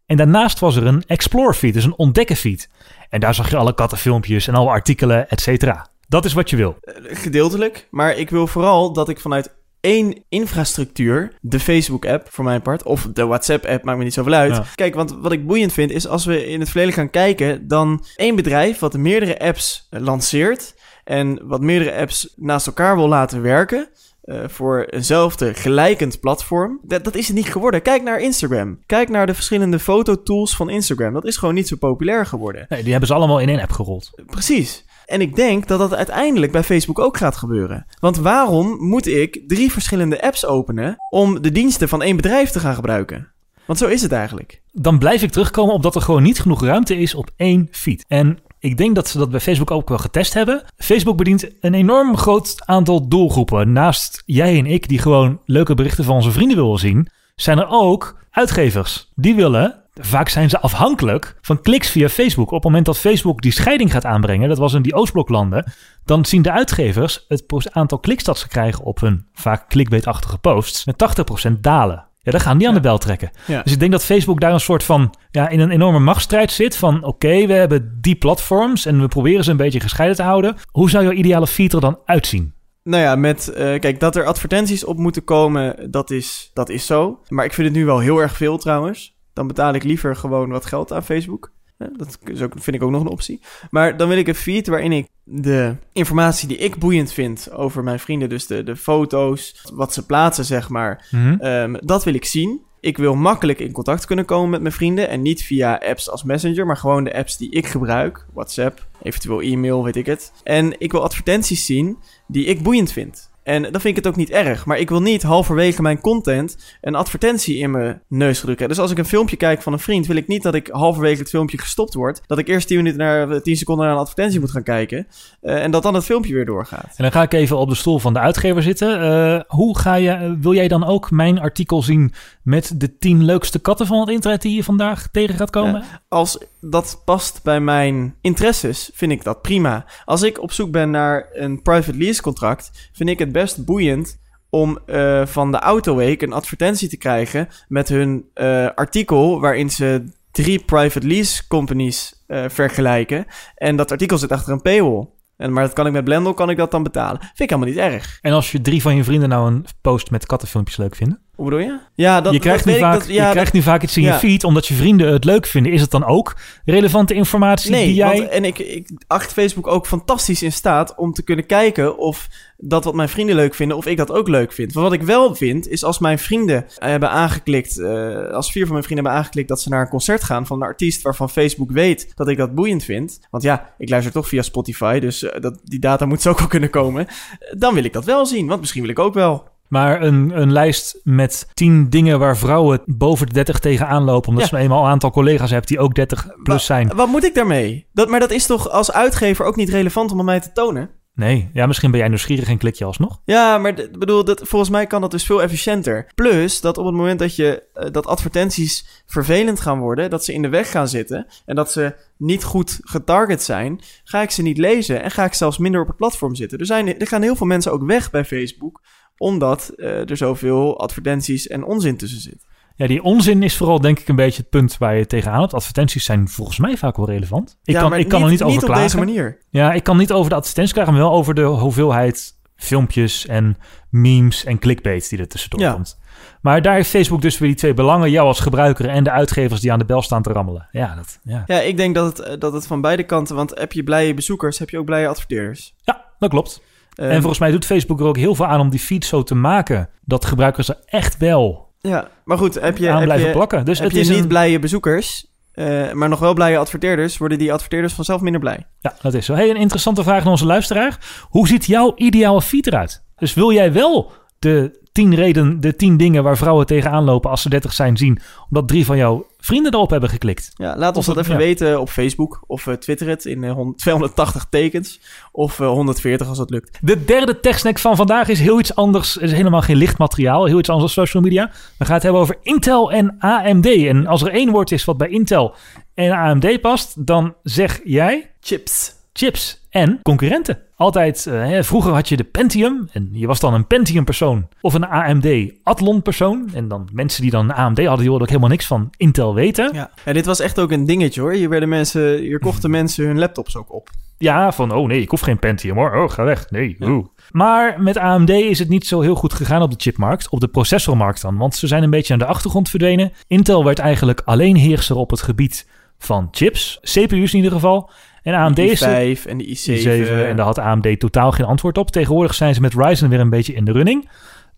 En daarnaast was er een explore feed, dus een ontdekken feed. En daar zag je alle kattenfilmpjes en alle artikelen, et cetera. Dat is wat je wil. Eh, Gedeeltelijk. Maar ik wil vooral dat ik vanuit één infrastructuur, de Facebook-app voor mijn part, of de WhatsApp-app, maakt me niet zoveel uit. Ja. Kijk, want wat ik boeiend vind is als we in het verleden gaan kijken, dan één bedrijf wat meerdere apps eh, lanceert en wat meerdere apps naast elkaar wil laten werken. Eh, voor eenzelfde gelijkend platform. Dat, dat is het niet geworden. Kijk naar Instagram. Kijk naar de verschillende fototools van Instagram. Dat is gewoon niet zo populair geworden. Nee, die hebben ze allemaal in één app gerold. Precies. En ik denk dat dat uiteindelijk bij Facebook ook gaat gebeuren. Want waarom moet ik drie verschillende apps openen om de diensten van één bedrijf te gaan gebruiken? Want zo is het eigenlijk. dan blijf ik terugkomen op dat er gewoon niet genoeg ruimte is op één feed. En ik denk dat ze dat bij Facebook ook wel getest hebben. Facebook bedient een enorm groot aantal doelgroepen. Naast jij en ik, die gewoon leuke berichten van onze vrienden willen zien, zijn er ook uitgevers. Die willen, vaak zijn ze afhankelijk van kliks via Facebook. Op het moment dat Facebook die scheiding gaat aanbrengen, dat was in die Oostbloklanden, dan zien de uitgevers het aantal kliks dat ze krijgen op hun vaak clickbait-achtige posts met 80% dalen. Ja, dan gaan die aan de bel trekken. Dus ik denk dat Facebook daar een soort van ja, in een enorme machtsstrijd zit. Van oké, we hebben die platforms en we proberen ze een beetje gescheiden te houden. Hoe zou jouw ideale feed er dan uitzien? Nou ja, met, eh, kijk, dat er advertenties op moeten komen, dat is, dat is zo. Maar ik vind het nu wel heel erg veel trouwens. Dan betaal ik liever gewoon wat geld aan Facebook. Dat is ook, vind ik ook nog een optie. Maar dan wil ik een feed waarin ik de informatie die ik boeiend vind over mijn vrienden, dus de, de foto's, wat ze plaatsen, zeg maar, Ehm, dat wil ik zien. Ik wil makkelijk in contact kunnen komen met mijn vrienden. En niet via apps als Messenger, maar gewoon de apps die ik gebruik. WhatsApp, eventueel e-mail, weet ik het. En ik wil advertenties zien die ik boeiend vind. En dan vind ik het ook niet erg. Maar ik wil niet halverwege mijn content een advertentie in mijn neus hebben. Dus als ik een filmpje kijk van een vriend, wil ik niet dat ik halverwege het filmpje gestopt word. Dat ik eerst 10 minuten naar 10 seconden naar een advertentie moet gaan kijken. eh, en dat dan het filmpje weer doorgaat. En dan ga ik even op de stoel van de uitgever zitten. Eh, hoe ga je, wil jij dan ook mijn artikel zien met de 10 leukste katten van het internet die je vandaag tegen gaat komen? als dat past bij mijn interesses, vind ik dat prima. Als ik op zoek ben naar een private lease contract, vind ik het best boeiend om eh, van de Autoweek een advertentie te krijgen met hun eh, artikel waarin ze drie private lease companies eh, vergelijken. En dat artikel zit achter een paywall. En, maar dat kan ik met Blendel, kan ik dat dan betalen. Vind ik helemaal niet erg. En als je drie van je vrienden nou een post met kattenfilmpjes leuk vinden? Hoe bedoel je? Ja, dat, je krijgt, dat nu weet vaak, ik. Dat, ja, je krijgt nu vaak iets in je feed omdat je vrienden het leuk vinden. Is het dan ook relevante informatie Nee, die jij... want, en ik, ik acht Facebook ook fantastisch in staat om te kunnen kijken of dat wat mijn vrienden leuk vinden, of ik dat ook leuk vind. Want wat ik wel vind, is als mijn vrienden hebben aangeklikt, eh, als vier van mijn vrienden hebben aangeklikt dat ze naar een concert gaan van een artiest waarvan Facebook weet dat ik dat boeiend vind. Want ja, ik luister toch via Spotify, dus eh, dat, die data moet zo ook wel kunnen komen. Eh, Dan wil ik dat wel zien, want misschien wil ik ook wel. Maar een, een lijst met tien dingen waar vrouwen boven de 30 tegenaan lopen... omdat Ja. ze eenmaal een aantal collega's hebben die ook 30 plus zijn. Wat moet ik daarmee? Dat, maar dat is toch als uitgever ook niet relevant om aan mij te tonen? Nee, ja, misschien ben jij nieuwsgierig en klik je alsnog. Ja, maar bedoel, dat, volgens mij kan dat dus veel efficiënter. Plus dat op het moment dat je eh, dat advertenties vervelend gaan worden, dat ze in de weg gaan zitten en dat ze niet goed getarget zijn, ga ik ze niet lezen en ga ik zelfs minder op het platform zitten. Er, zijn, er gaan heel veel mensen ook weg bij Facebook, omdat eh, er zoveel advertenties en onzin tussen zit. Ja, die onzin is vooral denk ik een beetje het punt waar je tegenaan hebt. Advertenties zijn volgens mij vaak wel relevant. Ik Ja, kan, ik kan er niet over Niet op deze manier. Ja, ik kan niet over de advertenties klagen, maar wel over de hoeveelheid filmpjes en memes en clickbait die er tussendoor Ja. komt. Maar daar heeft Facebook dus weer die twee belangen. Jou als gebruiker en de uitgevers die aan de bel staan te rammelen. Ja, dat, ja. Ja, ik denk dat het, eh, dat het van beide kanten, want heb je blije bezoekers, heb je ook blije adverteerders. ja dat klopt. Ehm, en volgens mij doet Facebook er ook heel veel aan om die feed zo te maken... dat gebruikers er echt wel Ja, maar goed, heb je, aan heb blijven je, plakken. Dus heb het je is niet een... blije bezoekers, eh, maar nog wel blije adverteerders, worden die adverteerders vanzelf minder blij. Ja, dat is zo. Hey, een interessante vraag aan onze luisteraar. Hoe ziet jouw ideale feed eruit? Dus wil jij wel de tien reden, de tien dingen waar vrouwen tegenaan lopen als ze 30 zijn zien, omdat drie van jouw vrienden erop hebben geklikt? Ja, laat ons dat even ja. weten op Facebook of eh, twitter het in eh, hond- 280 tekens of eh, 140 als dat lukt. De derde techsnack van vandaag is heel iets anders. Het is helemaal geen lichtmateriaal, heel iets anders dan social media. We gaan het hebben over Intel en AMD. En als er één woord is wat bij Intel en AMD past, dan zeg jij Chips. chips en concurrenten. Altijd, eh, vroeger had je de Pentium en je was dan een Pentium persoon of een AMD Athlon persoon. En dan mensen die dan een AMD hadden, die wilden ook helemaal niks van Intel weten. Ja. ja, dit was echt ook een dingetje hoor. Hier, werden mensen, hier kochten mensen hun laptops ook op. Ja, van oh nee, ik hoef geen Pentium hoor. Oh, ga weg. Nee. Ja. oeh. Maar met AMD is het niet zo heel goed gegaan op de chipmarkt, op de processormarkt dan. Want ze zijn een beetje aan de achtergrond verdwenen. Intel werd eigenlijk alleen heerser op het gebied van chips, CPU's in ieder geval. En AMD is er- i5 en de i7. die 7 en daar had AMD totaal geen antwoord op. Tegenwoordig zijn ze met Ryzen weer een beetje in de running.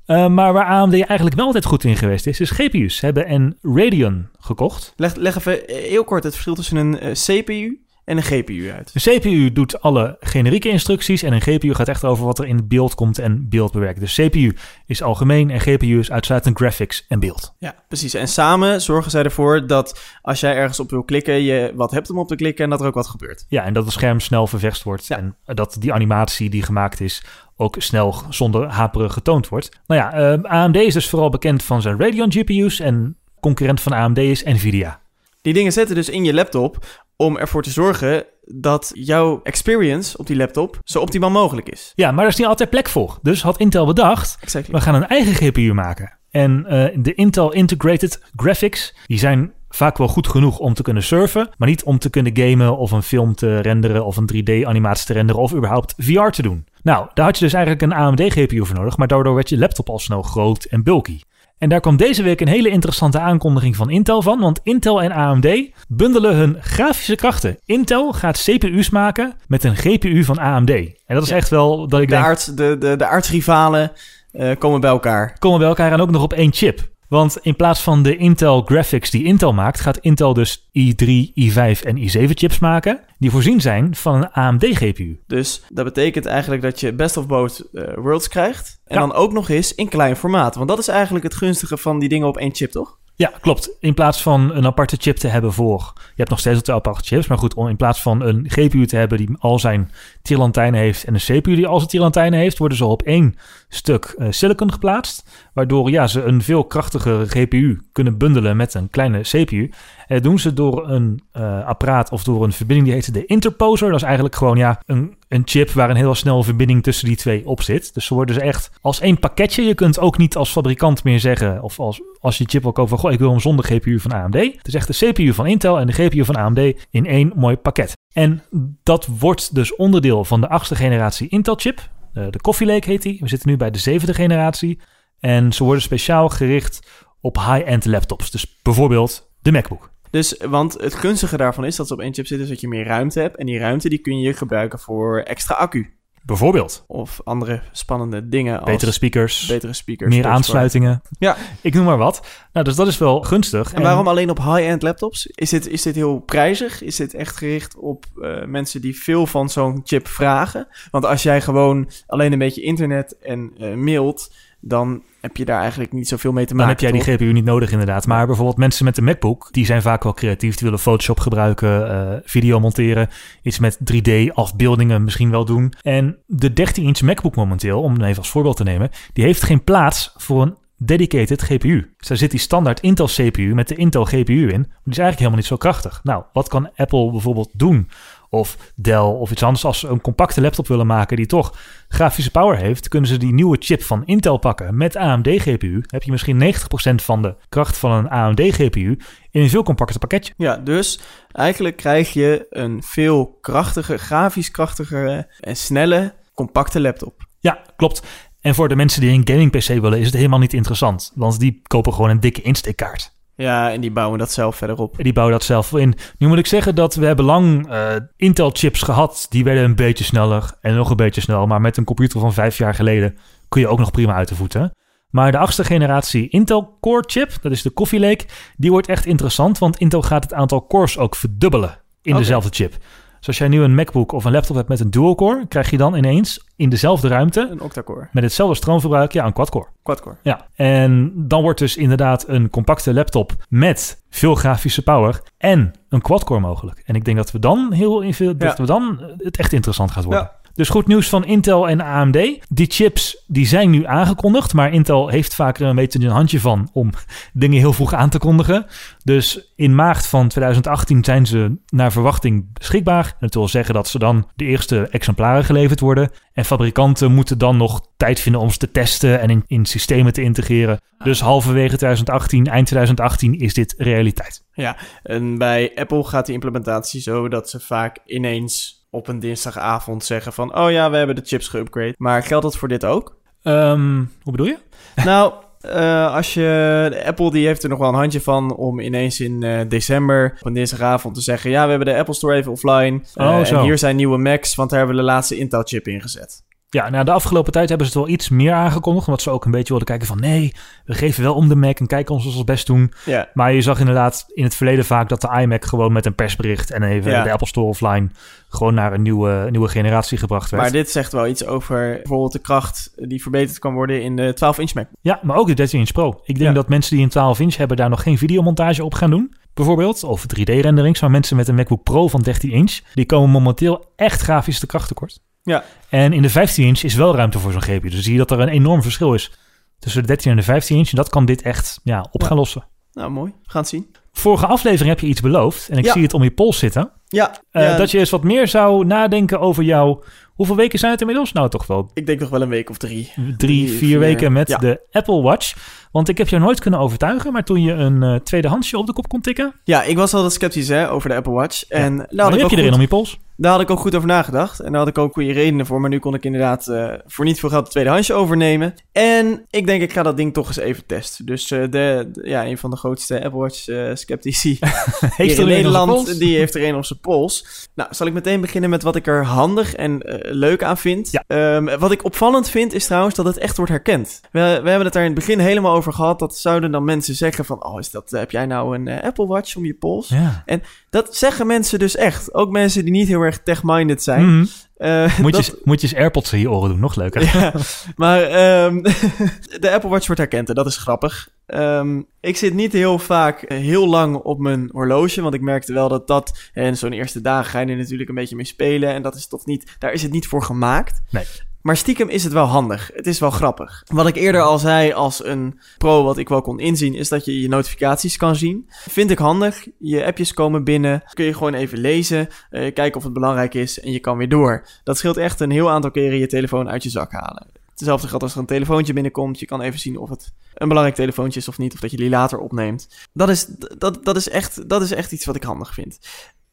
Uh, maar waar AMD eigenlijk wel altijd goed in geweest is, is GPU's. Ze hebben een Radeon gekocht. Leg, leg even eh, heel kort het verschil tussen een eh, CPU en een GPU uit. Een CPU doet alle generieke instructies en een GPU gaat echt over wat er in beeld komt en beeld bewerkt. Dus CPU is algemeen en GPU is uitsluitend graphics en beeld. Ja, precies. En samen zorgen zij ervoor dat als jij ergens op wil klikken, je wat hebt om op te klikken en dat er ook wat gebeurt. Ja, en dat het scherm snel ververst wordt Ja. en dat die animatie die gemaakt is ook snel zonder haperen getoond wordt. Nou ja, eh, AMD is dus vooral bekend van zijn Radeon GPU's en concurrent van AMD is Nvidia. Die dingen zetten dus in je laptop om ervoor te zorgen dat jouw experience op die laptop zo optimaal mogelijk is. Ja, maar er is niet altijd plek voor. Dus had Intel bedacht, Exactly. we gaan een eigen GPU maken. En eh, de Intel Integrated Graphics, die zijn vaak wel goed genoeg om te kunnen surfen, maar niet om te kunnen gamen of een film te renderen of een 3D-animatie te renderen of überhaupt VR te doen. Nou, daar had je dus eigenlijk een AMD-GPU voor nodig, maar daardoor werd je laptop al snel groot en bulky. En daar kwam deze week een hele interessante aankondiging van Intel van, want Intel en AMD bundelen hun grafische krachten. Intel gaat CPU's maken met een GPU van AMD. En dat is Ja. echt wel dat ik De, denk, aard, de, de, de aardsrivalen eh, komen bij elkaar. komen bij elkaar en ook nog op één chip. Want in plaats van de Intel graphics die Intel maakt, gaat Intel dus i3, i5 en i7 chips maken. Die voorzien zijn van een AMD GPU. Dus dat betekent eigenlijk dat je best of both eh, worlds krijgt. En Ja. dan ook nog eens in klein formaat. Want dat is eigenlijk het gunstige van die dingen op één chip, toch? Ja, klopt. In plaats van een aparte chip te hebben voor... Je hebt nog steeds wel twee aparte chips, maar goed, om in plaats van een GPU te hebben die al zijn tirlantijnen heeft en een CPU die al zijn tirlantijnen heeft, worden ze op één stuk eh, silicon geplaatst. Waardoor ja, ze een veel krachtigere GPU kunnen bundelen met een kleine CPU. En dat doen ze door een eh, apparaat of door een verbinding die heet de interposer. Dat is eigenlijk gewoon ja, een, een chip waar een heel snelle verbinding tussen die twee op zit. Dus ze worden ze echt als één pakketje. Je kunt ook niet als fabrikant meer zeggen, of als, als je chip wil kopen van, goh, ik wil hem zonder GPU van AMD. Het is echt de CPU van Intel en de GPU van AMD in één mooi pakket. En dat wordt dus onderdeel van de achtste generatie Intel-chip. Eh, de Coffee Lake heet die. We zitten nu bij de zevende generatie. En ze worden speciaal gericht op high-end laptops. Dus bijvoorbeeld de MacBook. Dus, want het gunstige daarvan is dat ze op één chip zitten, dat je meer ruimte hebt. En die ruimte die kun je gebruiken voor extra accu. Bijvoorbeeld Of andere spannende dingen als betere speakers, betere speakers. meer aansluitingen. Ja. Ik noem maar wat. Nou, dus dat is wel gunstig. En waarom alleen op high-end laptops? Is dit, is dit heel prijzig? Is dit echt gericht op eh, mensen die veel van zo'n chip vragen? Want als jij gewoon alleen een beetje internet en eh, mailt, dan heb je daar eigenlijk niet zoveel mee te Dan maken. heb jij die? GPU niet nodig inderdaad. Maar bijvoorbeeld mensen met de MacBook, die zijn vaak wel creatief. Die willen Photoshop gebruiken, eh, video monteren, iets met 3D-afbeeldingen misschien wel doen. En de 13-inch MacBook momenteel, om even als voorbeeld te nemen, die heeft geen plaats voor een dedicated GPU. Dus daar zit die standaard Intel CPU met de Intel GPU in. Maar die is eigenlijk helemaal niet zo krachtig. Nou, wat kan Apple bijvoorbeeld doen? Of Dell of iets anders. Als ze een compacte laptop willen maken die toch grafische power heeft, kunnen ze die nieuwe chip van Intel pakken met AMD GPU. Heb je misschien 90% van de kracht van een AMD GPU in een veel compacter pakketje. Ja, dus eigenlijk krijg je een veel krachtiger, grafisch krachtigere en snelle, compacte laptop. Ja, klopt. En voor de mensen die een gaming PC willen, is het helemaal niet interessant. Want die kopen gewoon een dikke instantkaart. Ja, en die bouwen dat zelf verder op. En die bouwen dat zelf in. Nu moet ik zeggen dat we hebben lang eh, Intel-chips gehad. Die werden een beetje sneller en nog een beetje sneller. Maar met een computer van vijf jaar geleden kun je ook nog prima uit de voeten. Maar de achtste generatie Intel Core chip, dat is de Coffee Lake, die wordt echt interessant, want Intel gaat het aantal cores ook verdubbelen in dezelfde chip. Dus als jij nu een MacBook of een laptop hebt met een dual core, krijg je dan ineens in dezelfde ruimte Een octa-core, met hetzelfde stroomverbruik ja, een quad-core. quad-core. Ja, en dan wordt dus inderdaad een compacte laptop met veel grafische power en een quad-core mogelijk. En ik denk dat we dan heel veel, dat Ja. we dan het echt interessant gaat worden. Ja. Dus goed nieuws van Intel en AMD. Die chips die zijn nu aangekondigd, maar Intel heeft vaak er een beetje een handje van om dingen heel vroeg aan te kondigen. Dus in maart van 2018 zijn ze naar verwachting beschikbaar. Dat wil zeggen dat ze dan de eerste exemplaren geleverd worden. En fabrikanten moeten dan nog tijd vinden om ze te testen en in, in systemen te integreren. Dus halverwege 2018, eind 2018 is dit realiteit. En bij Apple gaat die implementatie zo dat ze vaak ineens op een dinsdagavond zeggen van... Oh ja, we hebben de chips geupgrade. Maar geldt dat voor dit ook? Ehm, hoe bedoel je? nou, eh, als je... Apple die heeft er nog wel een handje van om ineens in eh, december op een dinsdagavond te zeggen... Ja, we hebben de Apple Store even offline. Eh, Oh, zo. En hier zijn nieuwe Macs, want daar hebben we de laatste Intel chip ingezet. Ja, nou de afgelopen tijd hebben ze het wel iets meer aangekondigd. Omdat ze ook een beetje wilden kijken van nee, we geven wel om de Mac en kijken ons ons best doen. Ja, Maar je zag inderdaad in het verleden vaak dat de iMac gewoon met een persbericht en even Ja. de Apple Store offline gewoon naar een nieuwe, nieuwe generatie gebracht werd. maar dit zegt wel iets over bijvoorbeeld de kracht die verbeterd kan worden in de 12-inch Mac. Ja, maar ook de 13 inch Pro. Ik denk Ja. dat mensen die een 12 inch hebben daar nog geen videomontage op gaan doen. Bijvoorbeeld, of 3D-renderings. Maar mensen met een MacBook Pro van 13 inch, die komen momenteel echt grafisch te kracht tekort. Ja. En in de 15 inch is wel ruimte voor zo'n GPU. Dus zie je dat er een enorm verschil is tussen de 13 en de 15 inch. En dat kan dit echt ja, op Ja. gaan lossen. Nou, mooi. We gaan het zien. Vorige aflevering heb je iets beloofd. En ik Ja. zie het om je pols zitten. Ja, Eh, ja, Dat je eens wat meer zou nadenken over jouw... Hoeveel weken zijn het inmiddels? Nou, toch wel ik denk nog wel een week of drie. drie, Drie, vier, vier, weken met de Apple Watch. Want ik heb jou nooit kunnen overtuigen, maar toen je een eh tweedehandsje op de kop kon tikken, Ja, ik was altijd sceptisch hè, over de Apple Watch. En ik heb je erin om je pols. Daar had ik ook goed over nagedacht. En daar had ik ook goede redenen voor. Maar nu kon ik inderdaad eh, voor niet veel geld het tweedehandsje overnemen. En ik denk, ik ga dat ding toch eens even testen. Dus eh, de, de- ja, een van de grootste Apple Watch eh sceptici Heeft in Nederland, die heeft er een op zijn pols. Nou, zal ik meteen beginnen met wat ik er handig en leuk aan vind. Ja. Ehm, wat ik opvallend vind is trouwens dat het echt wordt herkend. We, we hebben het daar in het begin helemaal over gehad. Dat zouden dan mensen zeggen van, oh, is dat, heb jij nou een Apple Watch om je pols? Ja. Dat zeggen mensen dus echt. Ook mensen die niet heel erg tech-minded zijn. Mhm. Eh, Moet, dat- je, moet je eens AirPods in je oren doen, nog leuker. ja, maar ehm, de Apple Watch wordt herkend en dat is grappig. Ehm, ik zit niet heel vaak eh, heel lang op mijn horloge, want ik merkte wel dat dat... En zo'n eerste dagen ga je er natuurlijk een beetje mee spelen en dat is toch niet... Daar is het niet voor gemaakt. Nee. Maar stiekem is het wel handig. Het is wel grappig. Wat ik eerder al zei als een pro wat ik wel kon inzien... is dat je je notificaties kan zien. Vind ik handig. Je appjes komen binnen. Kun je gewoon even lezen. eh, kijken of het belangrijk is. En je kan weer door. Dat scheelt echt een heel aantal keren je telefoon uit je zak halen. Hetzelfde geldt als er een telefoontje binnenkomt. Je kan even zien of het een belangrijk telefoontje is of niet. Of dat je die later opneemt. Dat is, dat, dat is, echt, dat is echt iets wat ik handig vind.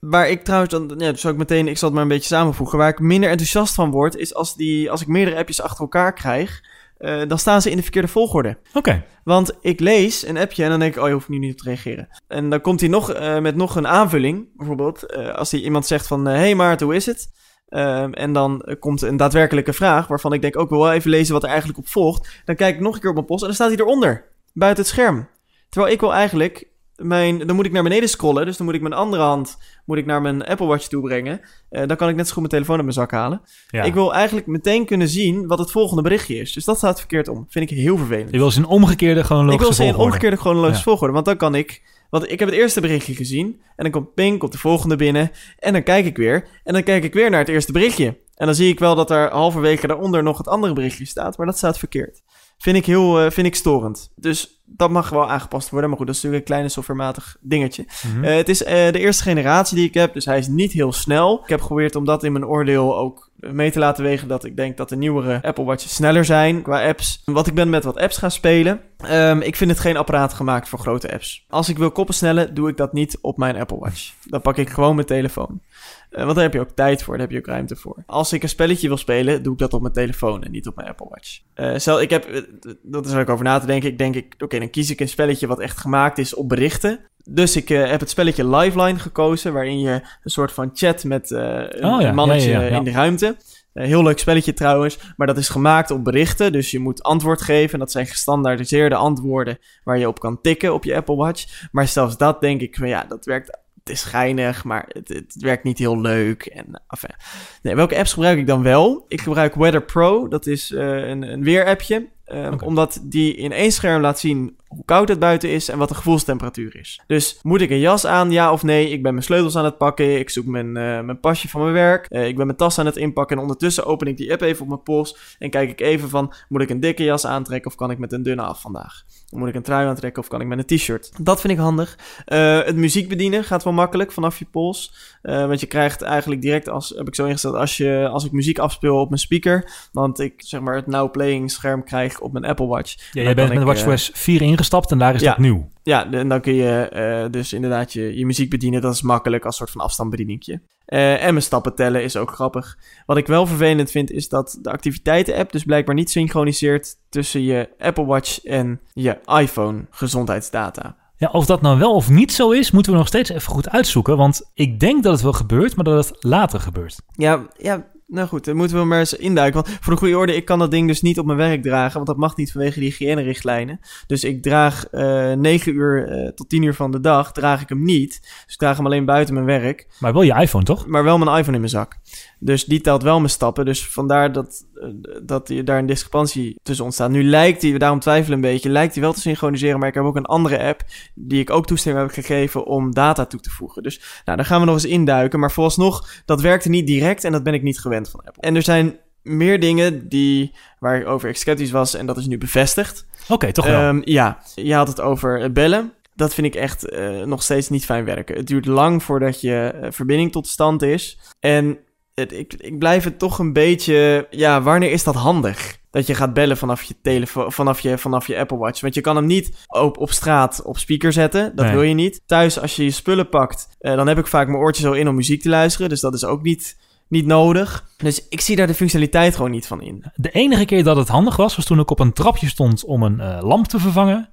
Waar ik trouwens dan, ja, zal ik meteen, ik zal het maar een beetje samenvoegen. Waar ik minder enthousiast van word, is als, die, als ik meerdere appjes achter elkaar krijg, eh, dan staan ze in de verkeerde volgorde. Oké. Want ik lees een appje en dan denk ik, oh, je hoeft nu niet op te reageren. En dan komt hij nog eh, met nog een aanvulling, bijvoorbeeld. eh, als hij iemand zegt van, hé hey Maarten, hoe is het? Ehm, en dan komt een daadwerkelijke vraag, waarvan ik denk, ook wel even lezen wat er eigenlijk op volgt. Dan kijk ik nog een keer op mijn post en dan staat hij eronder, buiten het scherm. Terwijl ik wil eigenlijk mijn, dan moet ik naar beneden scrollen, dus dan moet ik mijn andere hand moet ik naar mijn Apple Watch toe brengen. Eh, dan kan ik net zo goed mijn telefoon uit mijn zak halen. Ja. Ik wil eigenlijk meteen kunnen zien wat het volgende berichtje is. Dus dat staat verkeerd om. Vind ik heel vervelend. Je wil ze in omgekeerde Ik chronologische wil ze in volgorde. omgekeerde chronologische Ja. volgorde. Want dan kan ik... Want ik heb het eerste berichtje gezien. En dan komt ping, komt de volgende binnen. En dan kijk ik weer. En dan kijk ik weer naar het eerste berichtje. En dan zie ik wel dat er halverwege daaronder nog het andere berichtje staat. Maar dat staat verkeerd. Vind ik heel eh, vind ik storend. Dus dat mag wel aangepast worden. Maar goed, dat is natuurlijk een kleine softwarematig dingetje. Mhm. Eh, het is eh, de eerste generatie die ik heb, dus hij is niet heel snel. Ik heb geprobeerd om dat in mijn oordeel ook mee te laten wegen dat ik denk dat de nieuwere Apple Watches sneller zijn qua apps. Wat ik ben met wat apps gaan spelen. Ehm, ik vind het geen apparaat gemaakt voor grote apps. Als ik wil koppen snellen, doe ik dat niet op mijn Apple Watch. Dan pak ik gewoon mijn telefoon. Eh, want daar heb je ook tijd voor, daar heb je ook ruimte voor. Als ik een spelletje wil spelen, doe ik dat op mijn telefoon en niet op mijn Apple Watch. Eh stel, ik heb, dat is waar ik over na te denken. Ik denk, ik, oké, dan kies ik een spelletje wat echt gemaakt is op berichten. Dus ik eh, heb het spelletje Liveline gekozen, waarin je een soort van chat met eh, een, Oh ja, mannetje ja, ja, ja. in de ruimte. Een heel leuk spelletje trouwens, maar dat is gemaakt op berichten. Dus je moet antwoord geven. En dat zijn gestandaardiseerde antwoorden waar je op kan tikken op je Apple Watch. Maar zelfs dat denk ik van ja, dat werkt. Het is geinig, maar het, het werkt niet heel leuk. En, enfin. nee, welke apps gebruik ik dan wel? Ik gebruik Weather Pro. Dat is uh, een, een weerappje. Um, okay. Omdat die in één scherm laat zien hoe koud het buiten is en wat de gevoelstemperatuur is. Dus moet ik een jas aan, ja of nee? Ik ben mijn sleutels aan het pakken, ik zoek mijn, uh, mijn pasje van mijn werk, uh, ik ben mijn tas aan het inpakken en ondertussen open ik die app even op mijn pols en kijk ik even van, moet ik een dikke jas aantrekken of kan ik met een dunne af vandaag? Moet ik een trui aantrekken of kan ik met een t-shirt? Dat vind ik handig. Uh, het muziek bedienen gaat wel makkelijk vanaf je pols. Uh, want je krijgt eigenlijk direct, als, heb ik zo ingesteld, als, je, als ik muziek afspeel op mijn speaker, want ik zeg maar het now playing scherm krijg op mijn Apple Watch. Ja, jij bent met de WatchOS 4 ingestapt en daar is ja, dat nieuw. Ja, en dan kun je uh, dus inderdaad je, je muziek bedienen. Dat is makkelijk als soort van afstandsbedieningje. Uh, en mijn stappen tellen is ook grappig. Wat ik wel vervelend vind is dat de activiteiten-app dus blijkbaar niet synchroniseert tussen je Apple Watch en je iPhone gezondheidsdata. Ja, of dat nou wel of niet zo is, moeten we nog steeds even goed uitzoeken. Want ik denk dat het wel gebeurt, maar dat het later gebeurt. Ja, ja nou goed, dan moeten we maar eens induiken. Want voor de goede orde, ik kan dat ding dus niet op mijn werk dragen. Want dat mag niet vanwege die hygiënerichtlijnen. Dus ik draag uh, 9 uur uh, tot 10 uur van de dag, draag ik hem niet. Dus ik draag hem alleen buiten mijn werk. Maar wel je iPhone, toch? Maar wel mijn iPhone in mijn zak. Dus die telt wel mijn stappen. Dus vandaar dat, uh, dat je daar een discrepantie tussen ontstaat. Nu lijkt hij, daarom twijfelen een beetje, lijkt hij wel te synchroniseren. Maar ik heb ook een andere app die ik ook toestemming heb gegeven om data toe te voegen. Dus nou, daar gaan we nog eens induiken. Maar vooralsnog, dat werkte niet direct en dat ben ik niet gewend van Apple. En er zijn meer dingen die, waar ik over sceptisch was en dat is nu bevestigd. Oké, okay, toch wel. Um, ja, je had het over bellen. Dat vind ik echt uh, nog steeds niet fijn werken. Het duurt lang voordat je uh, verbinding tot stand is. En het, ik, ik blijf het toch een beetje... Ja, wanneer is dat handig? Dat je gaat bellen vanaf je telefoon, vanaf je, vanaf je Apple Watch. Want je kan hem niet op, op straat op speaker zetten. Dat nee. wil je niet. Thuis, als je je spullen pakt, uh, dan heb ik vaak mijn oortjes zo in om muziek te luisteren. Dus dat is ook niet niet nodig. Dus ik zie daar de functionaliteit gewoon niet van in. De enige keer dat het handig was, was toen ik op een trapje stond om een uh, lamp te vervangen.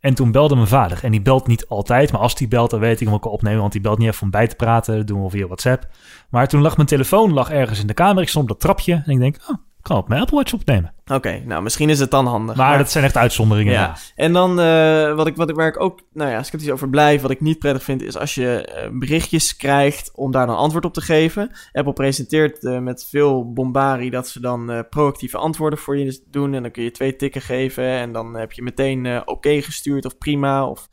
En toen belde mijn vader. En die belt niet altijd, maar als die belt, dan weet ik hem ook opnemen. Want die belt niet even om bij te praten. Dat doen we via WhatsApp. Maar toen lag mijn telefoon lag ergens in de kamer. Ik stond op dat trapje. En ik denk, oh, kan op mijn Apple Watch opnemen. Oké, okay, nou misschien is het dan handig. Maar, maar... dat zijn echt uitzonderingen. Ja. ja. En dan uh, wat ik, wat ik, waar ik ook, nou ja, sceptisch over blijf, wat ik niet prettig vind, is als je uh, berichtjes krijgt om daar dan antwoord op te geven. Apple presenteert uh, met veel bombarie dat ze dan proactieve antwoorden voor je doen. En dan kun je twee tikken geven en dan heb je meteen oké okay gestuurd of prima of...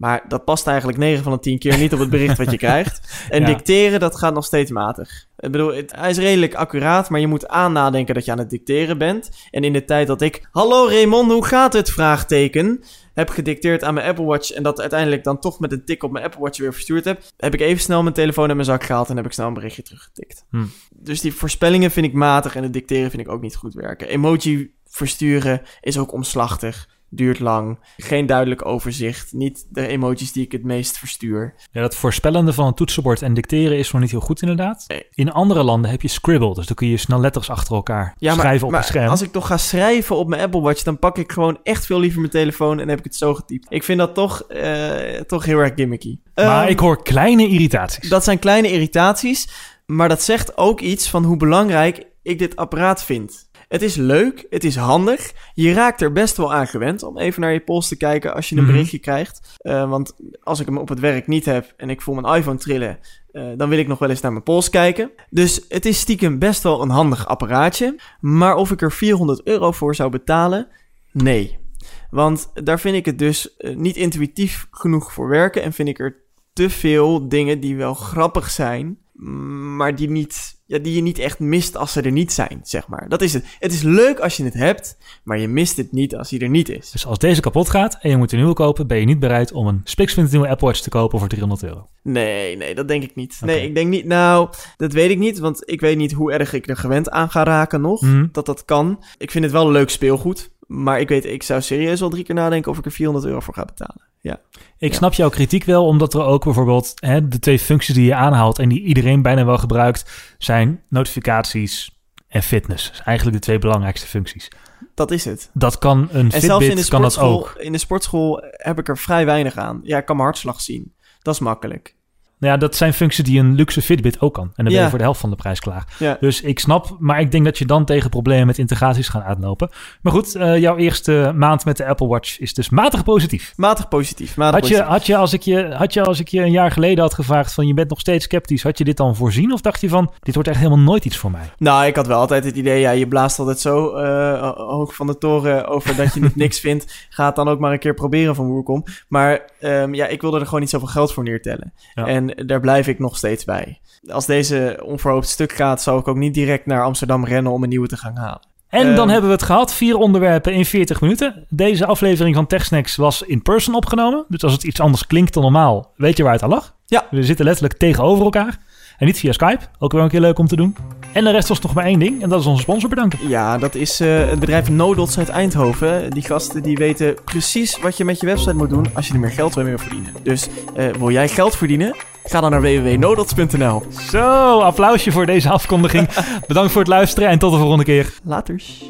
Maar dat past eigenlijk 9 van de 10 keer niet op het bericht wat je krijgt. En ja. dicteren, dat gaat nog steeds matig. Ik bedoel, het, hij is redelijk accuraat, maar je moet aan nadenken dat je aan het dicteren bent. En in de tijd dat ik, hallo Raymond, hoe gaat het? Vraagteken, heb gedicteerd aan mijn Apple Watch en dat uiteindelijk dan toch met een tik op mijn Apple Watch weer verstuurd heb, heb ik even snel mijn telefoon uit mijn zak gehaald en heb ik snel een berichtje teruggetikt. Hm. Dus die voorspellingen vind ik matig en het dicteren vind ik ook niet goed werken. Emoji versturen is ook omslachtig duurt lang, geen duidelijk overzicht, niet de emojis die ik het meest verstuur. Ja, dat voorspellende van een toetsenbord en dicteren is nog niet heel goed inderdaad. Nee. In andere landen heb je Scribble, dus dan kun je snel letters achter elkaar ja, schrijven maar, op maar een scherm. als ik toch ga schrijven op mijn Apple Watch, dan pak ik gewoon echt veel liever mijn telefoon en heb ik het zo getypt. Ik vind dat toch, uh, toch heel erg gimmicky. Maar um, ik hoor kleine irritaties. Dat zijn kleine irritaties, maar dat zegt ook iets van hoe belangrijk ik dit apparaat vind. Het is leuk, het is handig. Je raakt er best wel aan gewend om even naar je pols te kijken als je een Mhm. berichtje krijgt. Uh, want als ik hem op het werk niet heb en ik voel mijn iPhone trillen, uh, dan wil ik nog wel eens naar mijn pols kijken. Dus het is stiekem best wel een handig apparaatje. Maar of ik er 400 euro voor zou betalen? Nee. Want daar vind ik het dus uh, niet intuïtief genoeg voor werken en vind ik er te veel dingen die wel grappig zijn, maar die, niet, ja, die je niet echt mist als ze er niet zijn, zeg maar. Dat is het. Het is leuk als je het hebt, maar je mist het niet als hij er niet is. Dus als deze kapot gaat en je moet een nieuwe kopen, ben je niet bereid om een nieuwe Apple Watch te kopen voor 300 euro. Nee, nee, dat denk ik niet. Nee, ik denk niet, nou, dat weet ik niet, want ik weet niet hoe erg ik er gewend aan ga raken nog, Mhm. dat dat kan. Ik vind het wel leuk speelgoed, maar ik weet, ik zou serieus wel drie keer nadenken of ik er 400 euro voor ga betalen. Ja. Ik Ja. snap jouw kritiek wel, omdat er ook bijvoorbeeld hè, de twee functies die je aanhaalt en die iedereen bijna wel gebruikt, zijn notificaties en fitness. Zijn eigenlijk de twee belangrijkste functies. Dat is het. Dat kan een En zelfs in de, Fitbit kan dat sportschool, ook. in de sportschool heb ik er vrij weinig aan. Ja, ik kan mijn hartslag zien. Dat is makkelijk. Nou ja, dat zijn functies die een luxe Fitbit ook kan. En dan ben Ja. je voor de helft van de prijs klaar. Ja. Dus ik snap, maar ik denk dat je dan tegen problemen met integraties gaat aanlopen. Maar goed, eh, jouw eerste maand met de Apple Watch is dus matig positief. Matig positief. Matig Had je, positief. had, je als ik je, had je als ik je een jaar geleden had gevraagd van je bent nog steeds sceptisch, had je dit dan voorzien? Of dacht je van, dit wordt echt helemaal nooit iets voor mij? Nou, ik had wel altijd het idee, ja, je blaast altijd zo eh, hoog van de toren over dat je niks vindt. Ga het dan ook maar een keer proberen van Woerkom. Maar ehm, ja, ik wilde er gewoon niet zoveel geld voor neertellen. Ja. En daar blijf ik nog steeds bij. Als deze onverhoopt stuk gaat, zou ik ook niet direct naar Amsterdam rennen om een nieuwe te gaan halen. En dan Ehm. hebben we het gehad. Vier onderwerpen in 40 minuten. Deze aflevering van TechSnacks was in person opgenomen. Dus als het iets anders klinkt dan normaal, weet je waar het aan lag. Ja. We zitten letterlijk tegenover elkaar. En niet via Skype. Ook wel een keer leuk om te doen. En de rest ons nog maar één ding. En dat is onze sponsor bedanken. Ja, dat is eh, het bedrijf Nodots uit Eindhoven. Die gasten die weten precies wat je met je website moet doen als je er meer geld mee wil verdienen. Dus eh, wil jij geld verdienen? Ga dan naar www.nodots.nl. Zo, applausje voor deze afkondiging. Bedankt voor het luisteren en tot de volgende keer. Laters.